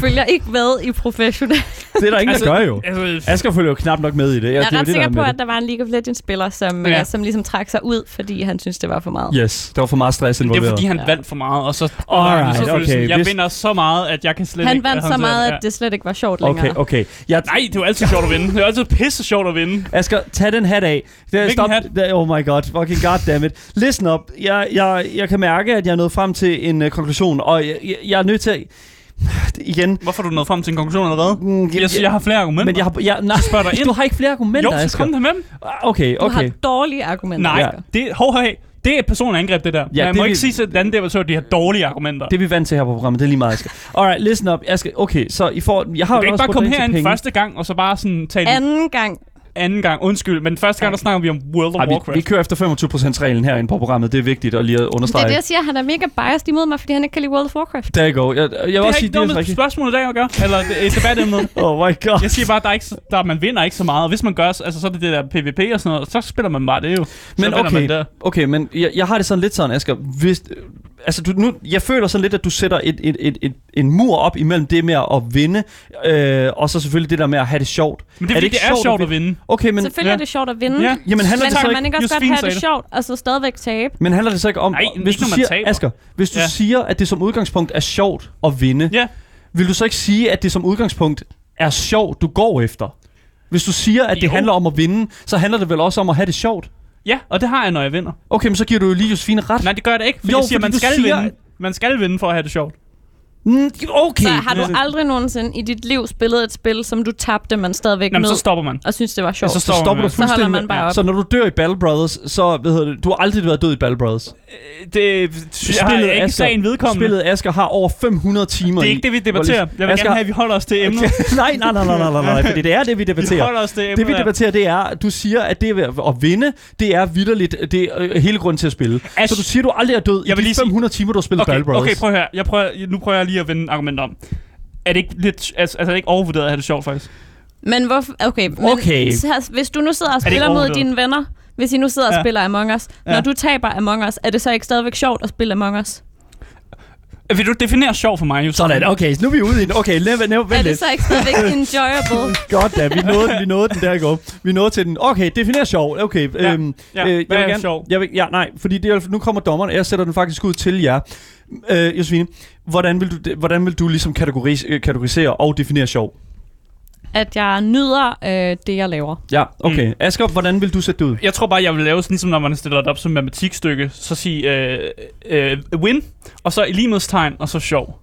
Speaker 3: Følger ikke med i professionel.
Speaker 1: det er der ingen, der gør jo.
Speaker 2: Altså,
Speaker 1: Asger følger jo knap nok med i det.
Speaker 3: Jeg
Speaker 1: det
Speaker 3: er ret
Speaker 1: det, der
Speaker 3: sikker
Speaker 1: er
Speaker 3: på, at der var en League of Legends-spiller, som,
Speaker 2: Ja.
Speaker 3: ja. som ligesom trak sig ud, fordi han synes det var for meget.
Speaker 1: det. Yes, der var for meget stress
Speaker 2: det
Speaker 1: involveret.
Speaker 2: er fordi, han
Speaker 3: Ja.
Speaker 2: vandt for meget, og så...
Speaker 1: Alright,
Speaker 2: så
Speaker 1: okay,
Speaker 2: sådan, Jeg
Speaker 1: hvis-
Speaker 2: vinder så meget, at jeg kan slet
Speaker 3: Han
Speaker 2: ikke...
Speaker 3: vandt så meget,
Speaker 2: det.
Speaker 3: at det slet ikke var sjovt længere.
Speaker 1: Okay, okay. Jeg,
Speaker 2: Nej, det er jo altid sjovt at vinde. Det er altid pisse sjovt at vinde.
Speaker 1: Asger, tag den hat af. Det,
Speaker 2: Hvilken
Speaker 1: stop.
Speaker 2: hat?
Speaker 1: Det, oh my god, fucking goddammit. Listen up. Jeg, jeg, jeg kan mærke, at jeg er nået frem til en uh, konklusion, og jeg, jeg, jeg er nødt til at... [sighs] Igen...
Speaker 2: Hvorfor er du nået frem til en konklusion allerede?
Speaker 1: Mm,
Speaker 2: Jeg, jeg har flere argumenter.
Speaker 1: Men jeg har... Jeg, nej,
Speaker 2: spørger dig ind.
Speaker 1: du har ikke flere argumenter,
Speaker 2: jo, så kom der med dem.
Speaker 1: Okay,
Speaker 3: Du
Speaker 1: okay.
Speaker 3: har dårlige argumenter.
Speaker 2: Nej,
Speaker 1: Ja.
Speaker 2: det, hov, hey, det er et personligt angreb, det der.
Speaker 1: Ja,
Speaker 2: man
Speaker 1: det
Speaker 2: må
Speaker 1: vil-
Speaker 2: ikke sige til den anden debattør, at de har dårlige argumenter.
Speaker 1: Det er vi vant til her på programmet, det er lige meget, Asger. Alright, listen up. Asger, okay, så I får... Jeg har
Speaker 2: du
Speaker 1: jo
Speaker 2: kan ikke
Speaker 1: også
Speaker 2: bare komme herind første gang, og så bare sådan tage den
Speaker 3: Anden gang.
Speaker 2: Anden gang. Undskyld, men første gang, der snakker vi om World of
Speaker 1: Ej, vi,
Speaker 2: Warcraft.
Speaker 1: vi kører efter 25%-reglen herinde på programmet. Det er vigtigt at lige at
Speaker 3: Det er
Speaker 1: understrege.
Speaker 3: det, jeg siger. Han er mega biased imod mig, fordi han ikke kan lide World of Warcraft.
Speaker 1: Der går. Jeg, jeg vil
Speaker 2: det
Speaker 1: også
Speaker 2: har
Speaker 1: sige,
Speaker 2: ikke
Speaker 1: det er
Speaker 2: noget med spørgsmålet i dag at gøre, eller det- et debatemne. [laughs]
Speaker 1: Oh my god.
Speaker 2: Jeg siger bare, at der er ikke, så- der, man vinder ikke så meget. Og hvis man gør, altså, så er det det der PvP og sådan noget, så spiller man bare det jo. Så
Speaker 1: Men
Speaker 2: vinder
Speaker 1: okay,
Speaker 2: Man
Speaker 1: okay, men jeg, jeg har det sådan lidt sådan, Asger. Hvis, altså, du, nu, jeg føler sådan lidt, at du sætter et, et, et, et, en mur op imellem det med at vinde, øh, og så selvfølgelig det der med at have det sjovt.
Speaker 2: Men det er, fordi, det er sjovt at vinde.
Speaker 1: Okay, men,
Speaker 3: Selvfølgelig
Speaker 2: ja.
Speaker 3: er det sjovt at vinde.
Speaker 2: Ja.
Speaker 1: jamen, handler
Speaker 3: Men
Speaker 1: det så
Speaker 3: man ikke også godt have det
Speaker 2: det.
Speaker 3: sjovt, og så stadigvæk tabe?
Speaker 1: men handler det så ikke om,
Speaker 2: Nej,
Speaker 1: hvis
Speaker 2: ikke
Speaker 1: du siger,
Speaker 2: taber.
Speaker 1: Asger, hvis du
Speaker 2: Ja.
Speaker 1: siger, at det som udgangspunkt er sjovt at vinde,
Speaker 2: Ja.
Speaker 1: vil du så ikke sige, at det som udgangspunkt er sjovt, du går efter? Hvis du siger, at det
Speaker 2: Jo.
Speaker 1: handler om at vinde, så handler det vel også om at have det sjovt?
Speaker 2: Ja, og det har jeg, når jeg vinder.
Speaker 1: Okay, men så giver du jo lige Josefine ret.
Speaker 2: Nej, det gør jeg da ikke, fordi
Speaker 1: Jo,
Speaker 2: jeg siger,
Speaker 1: fordi
Speaker 2: man skal
Speaker 1: siger-
Speaker 2: vinde. Man skal vinde for at have det sjovt.
Speaker 1: Mm, okay.
Speaker 3: Så har du
Speaker 2: Ja.
Speaker 3: aldrig nogensinde i dit liv spillet et spil, som du tabte, men stadigvæk
Speaker 2: Jamen,
Speaker 3: nød,
Speaker 2: så stopper man.
Speaker 3: og synes, det var sjovt?
Speaker 2: så
Speaker 1: så stopper du
Speaker 2: man.
Speaker 3: Så holder
Speaker 1: fuldstændig
Speaker 3: man bare op.
Speaker 1: Så når du dør i Battle Brothers, så hvad hedder det, du har aldrig været død i Battle Brothers.
Speaker 2: Det synes jeg har ikke
Speaker 1: Asger-
Speaker 2: sagen vedkommende.
Speaker 1: Spillet Asger har over 500 timer
Speaker 2: Det er ikke det, vi debatterer. Jeg vil
Speaker 1: Asger-
Speaker 2: gerne have, at vi holder os til emnet.
Speaker 1: Okay. [laughs] nej, nej, nej, nej, nej, nej, nej, fordi det er det, vi
Speaker 2: Vi
Speaker 1: debatterer.
Speaker 2: holder os til emnet.
Speaker 1: Det vi debatterer, det er, at du siger, at det at vinde, det er vidderligt, det er øh, hele grunden til at spille.
Speaker 2: Ash-
Speaker 1: så du siger, du aldrig er død
Speaker 2: Jeg
Speaker 1: i de
Speaker 2: lige sige-
Speaker 1: 500 timer, du har spillet
Speaker 2: Okay,
Speaker 1: Battle Brothers.
Speaker 2: okay, prøv her. Jeg prøver, nu prøver jeg lige at vende et argument om. Er det ikke lidt, altså, altså er det ikke overvurderet at have det sjovt, faktisk?
Speaker 3: Men hvorfor... Okay, men
Speaker 1: Okay.
Speaker 3: så- hvis du nu sidder og spiller mod dine venner, hvis I nu sidder og
Speaker 2: Ja.
Speaker 3: spiller Among Us,
Speaker 2: Ja.
Speaker 3: når du taber Among Us, er det så ikke stadigvæk sjovt at spille Among Us?
Speaker 2: Vil du definere sjov for mig, Josefine?
Speaker 1: Sådan, okay, så nu er vi ude i den. Okay, lad, lad,
Speaker 3: Er
Speaker 1: vent
Speaker 3: det
Speaker 1: lidt.
Speaker 3: så ikke stadigvæk [laughs] enjoyable?
Speaker 1: Godt da, vi nåede vi nåede den, der i går. Vi nåede til den. Okay, definer sjov. Okay,
Speaker 2: Ja,
Speaker 1: øhm,
Speaker 2: ja.
Speaker 1: øh, jeg
Speaker 2: Hvad
Speaker 1: vil
Speaker 2: er
Speaker 1: gerne,
Speaker 2: sjov?
Speaker 1: Jeg vil, ja, nej, fordi det er, nu kommer dommeren, og jeg sætter den faktisk ud til jer. Øh, Josefine, hvordan vil du, hvordan vil du ligesom kategoris, øh, kategorisere og definere sjov?
Speaker 3: At jeg nyder øh, det, jeg laver.
Speaker 1: Ja, okay.
Speaker 2: Mm.
Speaker 1: Asger, hvordan vil du sætte det ud?
Speaker 2: Jeg tror bare, jeg vil lave sådan, ligesom når man stiller det op som matematikstykke, så sige øh, øh, win, og så i ligemedstegn, og så sjov.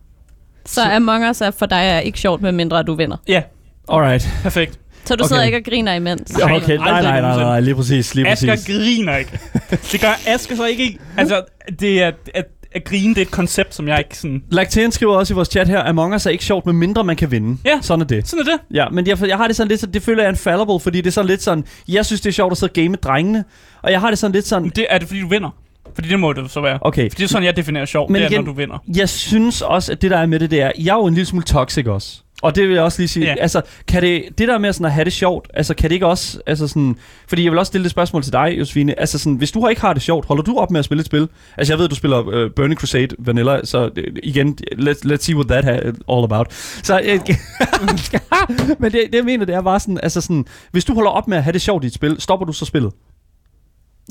Speaker 3: Så Among Us er for dig er ikke sjovt, med mindre at du vinder.
Speaker 2: Ja,
Speaker 1: Alright.
Speaker 2: perfekt.
Speaker 3: Så du
Speaker 1: Okay.
Speaker 3: sidder ikke og griner imens?
Speaker 1: Ja, okay, nej, nej, nej, nej, nej, lige præcis, lige
Speaker 2: Asger
Speaker 1: præcis.
Speaker 2: griner ikke. [laughs] Det gør Asger så ikke. Altså, det er, at, at grine, det er et koncept, som jeg ikke sådan...
Speaker 1: Lactan skriver også i vores chat her, Among Us er ikke sjovt, med mindre man kan vinde.
Speaker 2: Ja.
Speaker 1: Sådan er det.
Speaker 2: Sådan er det.
Speaker 1: Ja, men jeg, jeg har det sådan lidt, så det føler jeg er infallible, fordi det er sådan lidt sådan, jeg synes, det er sjovt at sidde og game med drengene, og jeg har det sådan lidt sådan,
Speaker 2: Det er det, fordi du vinder. Fordi det må det så være.
Speaker 1: okay,
Speaker 2: Fordi det er sådan, jeg definerer sjov.
Speaker 1: Men
Speaker 2: det er,
Speaker 1: igen-
Speaker 2: når du vinder.
Speaker 1: jeg synes også, at det der er med det, det er, jeg er jo en lille smule toxic også. Og det vil jeg også lige sige.
Speaker 2: Ja.
Speaker 1: Altså, kan det, det der med sådan at have det sjovt, altså kan det ikke også, altså sådan, fordi jeg vil også stille det spørgsmål til dig, Josefine, altså sådan, hvis du ikke har det sjovt, holder du op med at spille et spil? Altså jeg ved, at du spiller uh, Burning Crusade Vanilla, så uh, igen, let's, let's see what that ha- all about. Så, uh, [laughs] men det, det jeg mener, det er bare sådan, altså sådan, hvis du holder op med at have det sjovt i et spil, stopper du så spillet?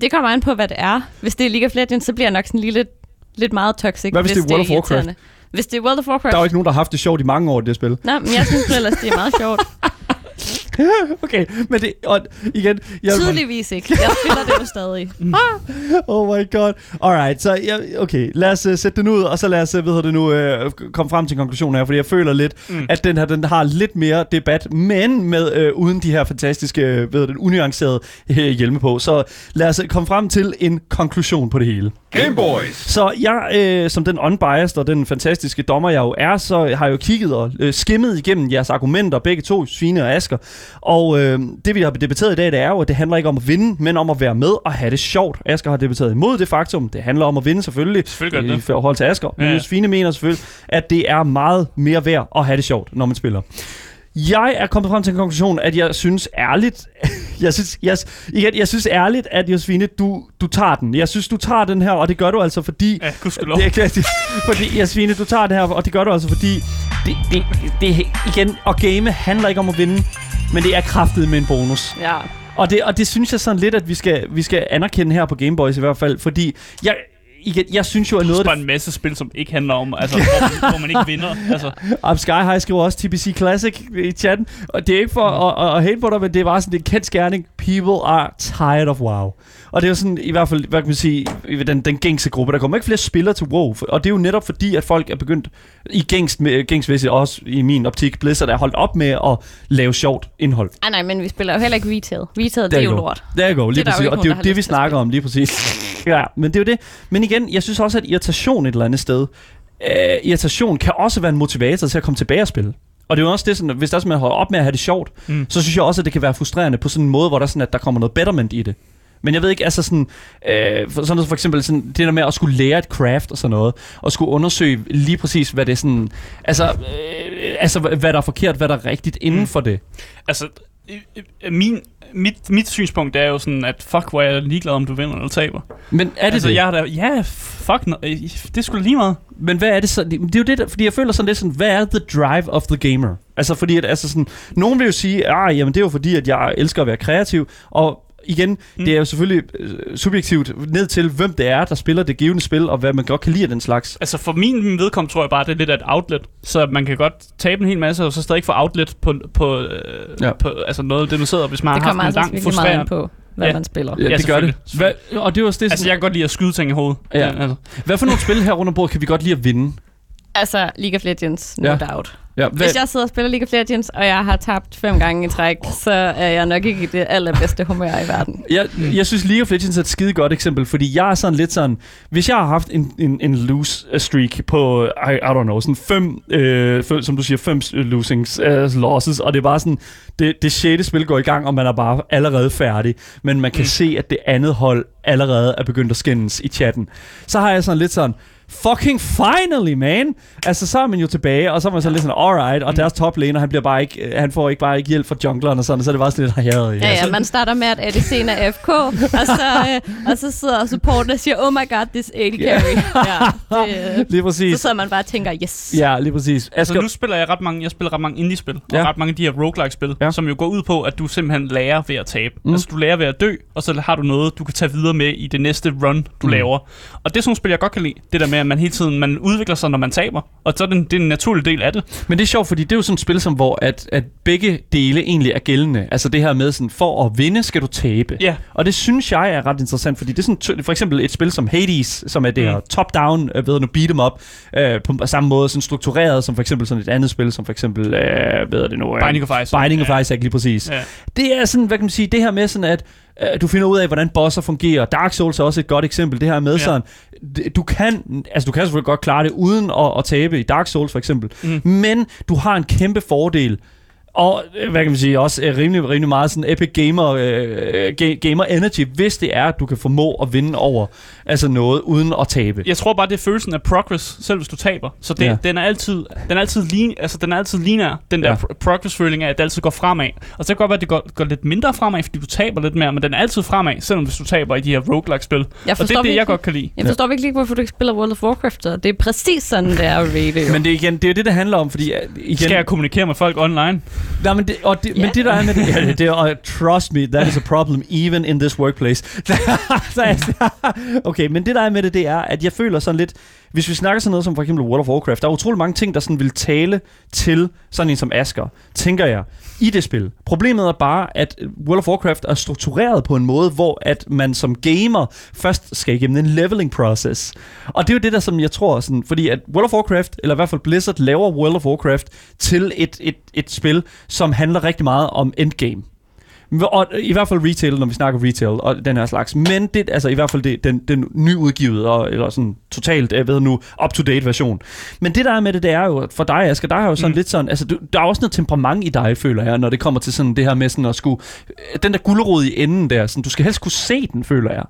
Speaker 3: Det kommer an på, hvad det er. Hvis det er League of Legends, så bliver jeg nok sådan lige lidt, lidt meget toxic.
Speaker 1: Hvad hvis det er World of Warcraft?
Speaker 3: Hvis det er World of Warcraft...
Speaker 1: Der er jo ikke nogen, der har haft det sjovt i mange år det spil.
Speaker 3: Nej, men jeg synes ellers, det er meget sjovt. [laughs] [laughs]
Speaker 1: Okay, men det, og igen, jeg,
Speaker 3: Tydeligvis ikke. Jeg [laughs] spiller det jo stadig.
Speaker 1: Oh my god. Alright, så ja, okay, lad os uh, sætte den ud, og så lad os, uh, hvad hedder det nu, uh, komme frem til en konklusion her, fordi jeg føler lidt, mm.
Speaker 2: Mm.
Speaker 1: at den her, den har lidt mere debat, men med uh, uden de her fantastiske, uh, hvad hedder det, unuancerede uh, hjelme på. Så lad os uh, komme frem til en konklusion på det hele.
Speaker 6: Game Boys.
Speaker 1: Så jeg, øh, som den unbiased og den fantastiske dommer, jeg jo er, så har jeg jo kigget og øh, skimmet igennem jeres argumenter, begge to, Svine og Asker. Og øh, det, vi har debatteret i dag, det er jo, at det handler ikke om at vinde, men om at være med og have det sjovt. Asger har debatteret imod det faktum. Det handler om at vinde selvfølgelig.
Speaker 2: Selvfølgelig gør det
Speaker 1: I forhold til Asger. Men
Speaker 2: Ja, ja.
Speaker 1: Josefine mener selvfølgelig, at det er meget mere værd at have det sjovt, når man spiller. Jeg er kommet frem til en konklusion, at jeg synes ærligt, [laughs] jeg synes, jeg, igen, jeg synes ærligt, at Josefine, du, du tager den. Jeg synes, du tager den her, og det gør du altså, fordi...
Speaker 2: Ja, gudskelov. [laughs]
Speaker 1: Det det, fordi, Jasmine, du tager det her, og det gør du altså, fordi det, det, det, igen, at game handler ikke om at vinde, men det er kraftet med en bonus.
Speaker 3: Ja.
Speaker 1: Og det, og det synes jeg sådan lidt, at vi skal, vi skal anerkende her på Game Boys i hvert fald, fordi jeg, igen, jeg synes jo, at noget
Speaker 2: Det
Speaker 1: af
Speaker 2: er bare en masse spil, som ikke handler om, altså, hvor, hvor man ikke vinder. Altså,
Speaker 1: Up Sky High skriver også TBC Classic i chatten, og det er ikke for at, at, at hate på dig, men det er bare sådan, det en kendt skærning. People are tired of WoW. Og det er jo sådan, i hvert fald, hvad kan man sige, i den, den gængse gruppe, der kommer ikke flere spillere til WoW, og det er jo netop fordi, at folk er begyndt, i gængst, med, gængsmæssigt også i min optik, Blizzard er holdt op med at lave sjovt indhold.
Speaker 3: Ej, nej, men vi spiller jo heller ikke retail. Retail, det er jo lort.
Speaker 1: Der går, lige
Speaker 3: Det er jo
Speaker 1: præcis.
Speaker 3: ikke
Speaker 1: Og det er jo det, vi snakker om, lige præcis. [laughs] ja, men det er jo det. Men igen, jeg synes også, at irritation et eller andet sted, øh, irritation kan også være en motivator til at komme tilbage og spille. Og det er jo også det, sådan, at hvis der er man holder op med at have det sjovt,
Speaker 2: mm.
Speaker 1: så synes jeg også, at det kan være frustrerende på sådan en måde, hvor der, sådan, at der kommer noget betterment i det. Men jeg ved ikke, altså sådan, øh, for, sådan noget, for eksempel sådan, det der med at skulle lære et craft og sådan noget, og skulle undersøge lige præcis, hvad det er sådan, altså, øh, altså hvad der er forkert, hvad der er rigtigt inden
Speaker 2: Mm.
Speaker 1: for det.
Speaker 2: altså min, mit, mit synspunkt er jo sådan, at fuck, hvor er jeg ligeglad, om du vinder eller taber.
Speaker 1: Men er det
Speaker 2: altså,
Speaker 1: det?
Speaker 2: Jeg har da, ja, fuck, no, øh, det skulle lige meget.
Speaker 1: Men hvad er det så? Det, det er jo det, der, fordi jeg føler sådan lidt sådan, hvad er the drive of the gamer? Altså fordi, at, altså sådan, nogen vil jo sige, ah, jamen det er jo fordi, at jeg elsker at være kreativ, og igen,
Speaker 2: Mm.
Speaker 1: det er jo selvfølgelig øh, subjektivt ned til, hvem det er, der spiller det givende spil, og hvad man godt kan lide af den slags.
Speaker 2: Altså for min vedkommende tror jeg bare, det er lidt af et outlet. Så man kan godt tabe en hel masse, og så stadig få outlet på, på, øh,
Speaker 1: Ja.
Speaker 2: ja. på altså noget af det, man sidder, hvis man
Speaker 3: Det
Speaker 2: har haft en
Speaker 3: altså
Speaker 2: lang
Speaker 3: meget an
Speaker 2: frustrerende...
Speaker 3: på, hvad
Speaker 2: Ja.
Speaker 3: man spiller.
Speaker 1: Ja,
Speaker 2: Ja,
Speaker 1: det gør det. Hvad, og det er også det,
Speaker 2: Altså jeg kan godt lide at skyde ting i hovedet.
Speaker 1: Ja.
Speaker 2: altså.
Speaker 1: hvad for nogle spil her rundt om bordet kan vi godt lide at vinde?
Speaker 3: Altså, League of Legends, no
Speaker 1: Ja.
Speaker 3: doubt.
Speaker 1: Ja, hvad,
Speaker 3: Hvis jeg sidder og spiller League of Legends, og jeg har tabt fem gange i træk, så er jeg nok ikke i det allerbedste humør i verden. [laughs]
Speaker 1: Jeg, jeg synes League of Legends er et skide godt eksempel, fordi jeg er sådan lidt sådan, hvis jeg har haft en, en, en lose streak på, I, I don't know, sådan fem, øh, fem, som du siger, fem losings, øh, losses, og det er bare sådan, det, det sjette spil går i gang, og man er bare allerede færdig, men man kan mm. se, at det andet hold allerede er begyndt at skændes i chatten. Så har jeg sådan lidt sådan, fucking finally, man! Altså, så er man jo tilbage, og så er man så lidt sådan, alright, og deres top laner, han, bliver bare ikke, øh, han får ikke bare ikke hjælp fra jungleren og sådan, så er det bare sådan lidt, her,
Speaker 3: Ja, ja, man starter med, at ADC'en er FK, og så, [laughs] øh, og så sidder supporten og siger, oh my god, this AD carry. Ja, det, [laughs] øh,
Speaker 1: Lige
Speaker 3: så
Speaker 1: præcis.
Speaker 3: sidder man bare og tænker, yes.
Speaker 1: Ja, lige præcis.
Speaker 2: Altså nu spiller jeg ret mange, jeg spiller ret mange indie-spil, og
Speaker 1: Ja.
Speaker 2: ret mange af de her roguelike-spil,
Speaker 1: Ja.
Speaker 2: som jo går ud på, at du simpelthen lærer ved at tabe.
Speaker 1: Mm.
Speaker 2: Mm. Altså du lærer ved at dø, og så har du noget, du kan tage videre med i det næste run, du
Speaker 1: Mm.
Speaker 2: mm. laver. Og det er sådan spil, jeg godt kan lide. Det der med, at man hele tiden man udvikler sig, når man taber. Og så er det, det er en naturlig del af det.
Speaker 1: Men det er sjovt, fordi det er jo sådan et spil, som, hvor at, at begge dele egentlig er gældende. Altså det her med, sådan, for at vinde, skal du tabe.
Speaker 2: Ja.
Speaker 1: Og det synes jeg er ret interessant, fordi det er sådan, for eksempel et spil som Hades, som er det her
Speaker 2: Mm.
Speaker 1: top-down, øh, ved du, beat em up, øh, på samme måde sådan struktureret som for eksempel sådan et andet spil, som for eksempel, øh, ved det nu, øh,
Speaker 2: Binding of Isaac.
Speaker 1: Binding of
Speaker 2: Ja.
Speaker 1: Isaac, lige præcis.
Speaker 2: Ja.
Speaker 1: Det er sådan, hvad kan man sige, det her med sådan, at du finder ud af, hvordan bosser fungerer. Dark Souls er også et godt eksempel. Det her med
Speaker 2: Ja.
Speaker 1: sådan, du kan, altså du kan selvfølgelig godt klare det uden at, at tabe i Dark Souls for eksempel,
Speaker 2: Mm.
Speaker 1: men du har en kæmpe fordel. Og øh, hvad kan man sige, også øh, rimelig, rimelig meget sådan epic gamer, øh, ga- gamer energy, hvis det er, at du kan formå at vinde over altså noget uden at tabe.
Speaker 2: Jeg tror bare, det er følelsen af progress, selv hvis du taber. Så det,
Speaker 1: Ja.
Speaker 2: ja. den er altid, den er altid lige, altså den er altid lineær, den der
Speaker 1: Ja.
Speaker 2: ja. progress-føling af, at det altid går fremad. Og så kan det godt være, at det går, går lidt mindre fremad, fordi du taber lidt mere, men den er altid fremad, selvom hvis du taber i de her roguelike-spil.
Speaker 3: Jeg
Speaker 2: Og det er det, jeg godt kan lide.
Speaker 3: Jeg forstår virkelig ikke, hvorfor du ikke spiller World of Warcraft. Så. Det er præcis sådan, det er at rate.
Speaker 1: Men det, er igen, det er det, det handler om, fordi øh, igen...
Speaker 2: Skal jeg kommunikere med folk online?
Speaker 1: Nej, men det, og det,
Speaker 3: Ja.
Speaker 1: men det der er med det, ja, det, det og trust me, that is a problem even in this workplace. [laughs] [laughs] Okay, men det der er med det, det er, at jeg føler sådan lidt, hvis vi snakker sådan noget som for eksempel World of Warcraft, der er utrolig mange ting, der sådan vil tale til sådan en som Asker, tænker jeg, i det spil. Problemet er bare, at World of Warcraft er struktureret på en måde, hvor at man som gamer først skal igennem en leveling process. Og det er jo det der, som jeg tror, sådan, fordi at World of Warcraft, eller i hvert fald Blizzard, laver World of Warcraft til et, et, et spil, som handler rigtig meget om endgame. Og i hvert fald retail, når vi snakker retail og den her slags. Men det, altså i hvert fald det, den, den nyudgivet, og, eller sådan totalt, jeg ved nu, up-to-date version. Men det der er med det, det er jo, for dig, Asger, der er jo sådan mm.
Speaker 2: Mm.
Speaker 1: lidt sådan, altså du, der er også noget temperament i dig, føler jeg, når det kommer til sådan det her med sådan at skulle, den der gulderod i enden der, sådan, du skal helst kunne se den, føler jeg.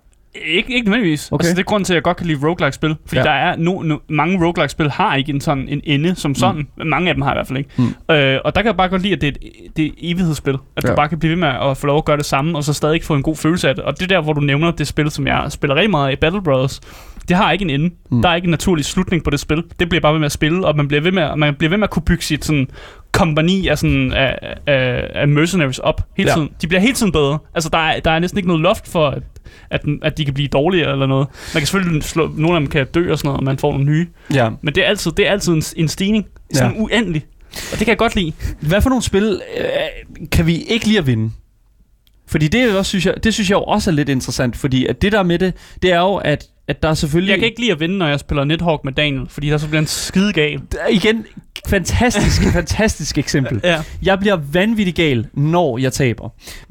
Speaker 2: Ikke, ikke nødvendigvis.
Speaker 1: Okay.
Speaker 2: Altså, det er grunden til, at jeg godt kan lide roguelike-spil. Fordi
Speaker 1: Ja.
Speaker 2: der er no, no, mange roguelike-spil har ikke en sådan en ende som sådan. Mm. Mange af dem har i hvert fald ikke.
Speaker 1: Mm.
Speaker 2: Øh, og der kan jeg bare godt lide, at det er et, det er et evighedsspil. At ja. Du bare kan blive ved med at få lov at gøre det samme, og så stadig få en god følelse af det. Og det er der, hvor du nævner det spil, som jeg spiller rigtig meget af, Battle Brothers. Det har ikke en ende.
Speaker 1: Mm.
Speaker 2: Mm. Der er ikke en naturlig slutning på det spil. Det bliver bare ved med at spille, og man bliver ved med, at- man bliver ved med at kunne bygge sit sådan kompani af, sådan, af, af, af mercenaries op hele
Speaker 1: Ja.
Speaker 2: tiden. De bliver hele tiden bedre. Altså, der er, der er næsten ikke noget loft for, at, at, de kan blive dårligere eller noget. Man kan selvfølgelig slå, nogle af dem kan dø og sådan noget, og man får nogle nye.
Speaker 1: Ja.
Speaker 2: Men det er altid, det er altid en, en stigning. Sådan ja. uendelig. Og det kan jeg godt lide.
Speaker 1: Hvad for nogle spil øh, kan vi ikke lide at vinde? Fordi det, også, synes jeg, det synes jeg jo også er lidt interessant, fordi at det der med det, det er jo, at, at der er selvfølgelig...
Speaker 2: Jeg kan ikke lide at vinde, når jeg spiller Nidhogg med Daniel, fordi der så bliver en skide gal.
Speaker 1: Igen, fantastisk, [laughs] fantastisk eksempel.
Speaker 2: Ja.
Speaker 1: Jeg bliver vanvittig gal, når jeg taber.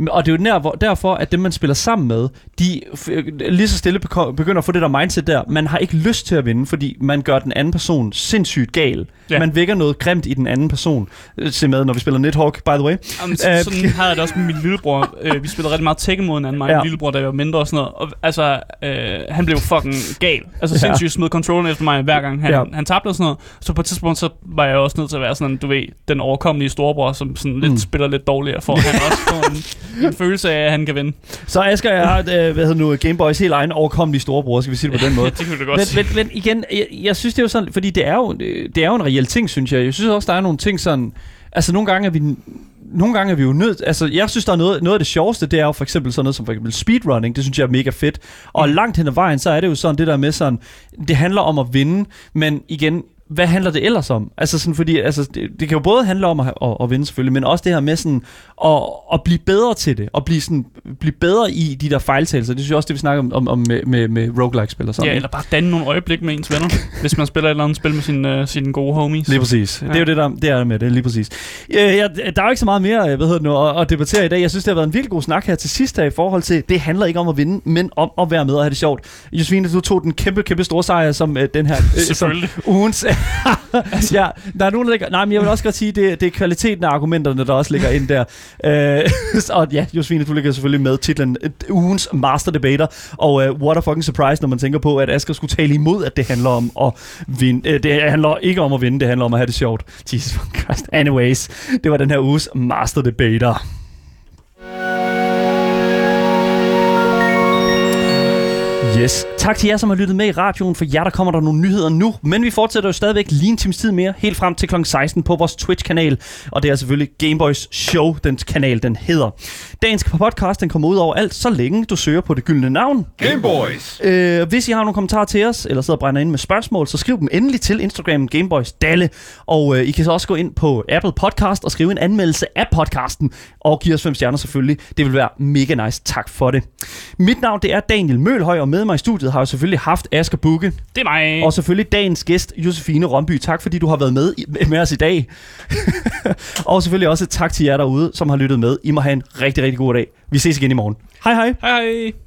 Speaker 1: Og det er jo der, derfor, at dem, man spiller sammen med, de f- lige så stille begynder at få det der mindset der. Man har ikke lyst til at vinde, fordi man gør den anden person sindssygt gal. Ja. Man vækker noget grimt i den anden person. Øh, Se med, når vi spiller Nidhogg, by the way.
Speaker 2: Jamen,
Speaker 1: Øh,
Speaker 2: så, sådan havde jeg det også med min lillebror. Øh, vi spillede rigtig meget Tekken mod hinanden, mig
Speaker 1: Ja.
Speaker 2: min lillebror, jeg var mindre og sådan noget. Og, altså, øh, han blev fucking gal. Altså
Speaker 1: Ja.
Speaker 2: sindssygt smed controlleren efter mig hver gang han,
Speaker 1: ja.
Speaker 2: han tabte og sådan noget. Så på et tidspunkt, så var jeg også nødt til at være sådan, du ved, den overkommelige storebror, som sådan lidt
Speaker 1: Mm.
Speaker 2: spiller lidt dårligere, for at [laughs] han også får en, en følelse af, at han kan vinde.
Speaker 1: Så Asger, jeg har, øh, hvad hedder nu, Gameboys helt egen overkommelige storebror, skal vi sige det på den måde. [laughs]
Speaker 2: Det kunne du godt
Speaker 1: men,
Speaker 2: sige.
Speaker 1: men, men igen, jeg, jeg synes det er jo sådan, fordi det er jo, det er jo en reel ting, synes jeg. Jeg synes også, der er nogle ting sådan, altså nogle gange er vi, nogle gange er vi jo nødt, altså jeg synes, der er noget, noget af det sjoveste, det er jo for eksempel sådan noget som for eksempel speedrunning, det synes jeg er mega fedt. Og
Speaker 2: Mm.
Speaker 1: langt hen ad vejen, så er det jo sådan det der med sådan, det handler om at vinde, men igen, hvad handler det ellers om? Altså sådan, fordi altså, det, det kan jo både handle om at, at, at vinde selvfølgelig, men også det her med sådan at, at blive bedre til det, og blive, sådan, blive bedre i de der fejltagelser. Det synes jeg også, det vi snakker om, om, om med, med, med roguelike-spil og sådan.
Speaker 2: Ja, eller bare danne nogle øjeblik med ens venner, [laughs] hvis man spiller et eller andet spil med sine, uh, sine gode homies.
Speaker 1: Lige præcis. Ja. Det er jo det, der det er med det, lige præcis. Øh, ja, der er jo ikke så meget mere jeg ved det nu, at, at debattere i dag. Jeg synes, det har været en virkelig god snak her til sidst her i forhold til, det handler ikke om at vinde, men om at være med og have det sjovt. Josefine, du tog den kæmpe, kæmpe store sejr som øh, den her... Øh, som
Speaker 2: Selvfølgelig. [laughs]
Speaker 1: altså, ja, der er nogen, der ligger... Nej, men jeg vil også godt sige, det, det er kvaliteten af argumenterne, der også ligger ind der. Øh, [laughs] og ja, Josefine, du ligger selvfølgelig med titlen øh, Ugens Master Debater. Og øh, what a fucking surprise, når man tænker på, at Asger skulle tale imod, at det handler om at vinde. Øh, det handler ikke om at vinde, det handler om at have det sjovt. Jesus Christ. Anyways, det var den her uges Master Debater. Yes. Tak til jer, som har lyttet med i radioen. For jer, der kommer der nogle nyheder nu. Men vi fortsætter jo stadigvæk lige en times tid mere, helt frem til kl. 16 på vores Twitch-kanal. Og det er selvfølgelig Gameboys Show, den kanal, den hedder. Dagens podcast, den kommer ud over alt, så længe du søger på det gyldne navn.
Speaker 6: Gameboys!
Speaker 1: Øh, hvis I har nogle kommentarer til os, eller sidder og brænder ind med spørgsmål, så skriv dem endelig til Instagram Gameboys Dalle. Og øh, I kan så også gå ind på Apple Podcast og skrive en anmeldelse af podcasten. Og give os fem stjerner selvfølgelig. Det vil være mega nice. Tak for det. Mit navn det er Daniel Mølhøj, og med mig i studiet har jeg selvfølgelig haft Asger Bukke.
Speaker 2: Det er mig.
Speaker 1: Og selvfølgelig dagens gæst, Josefine Romby. Tak fordi du har været med, i- med os i dag. [laughs] og selvfølgelig også tak til jer derude, som har lyttet med. I må have en rigtig, rigtig god dag. Vi ses igen i morgen. Hej hej.
Speaker 2: Hej hej.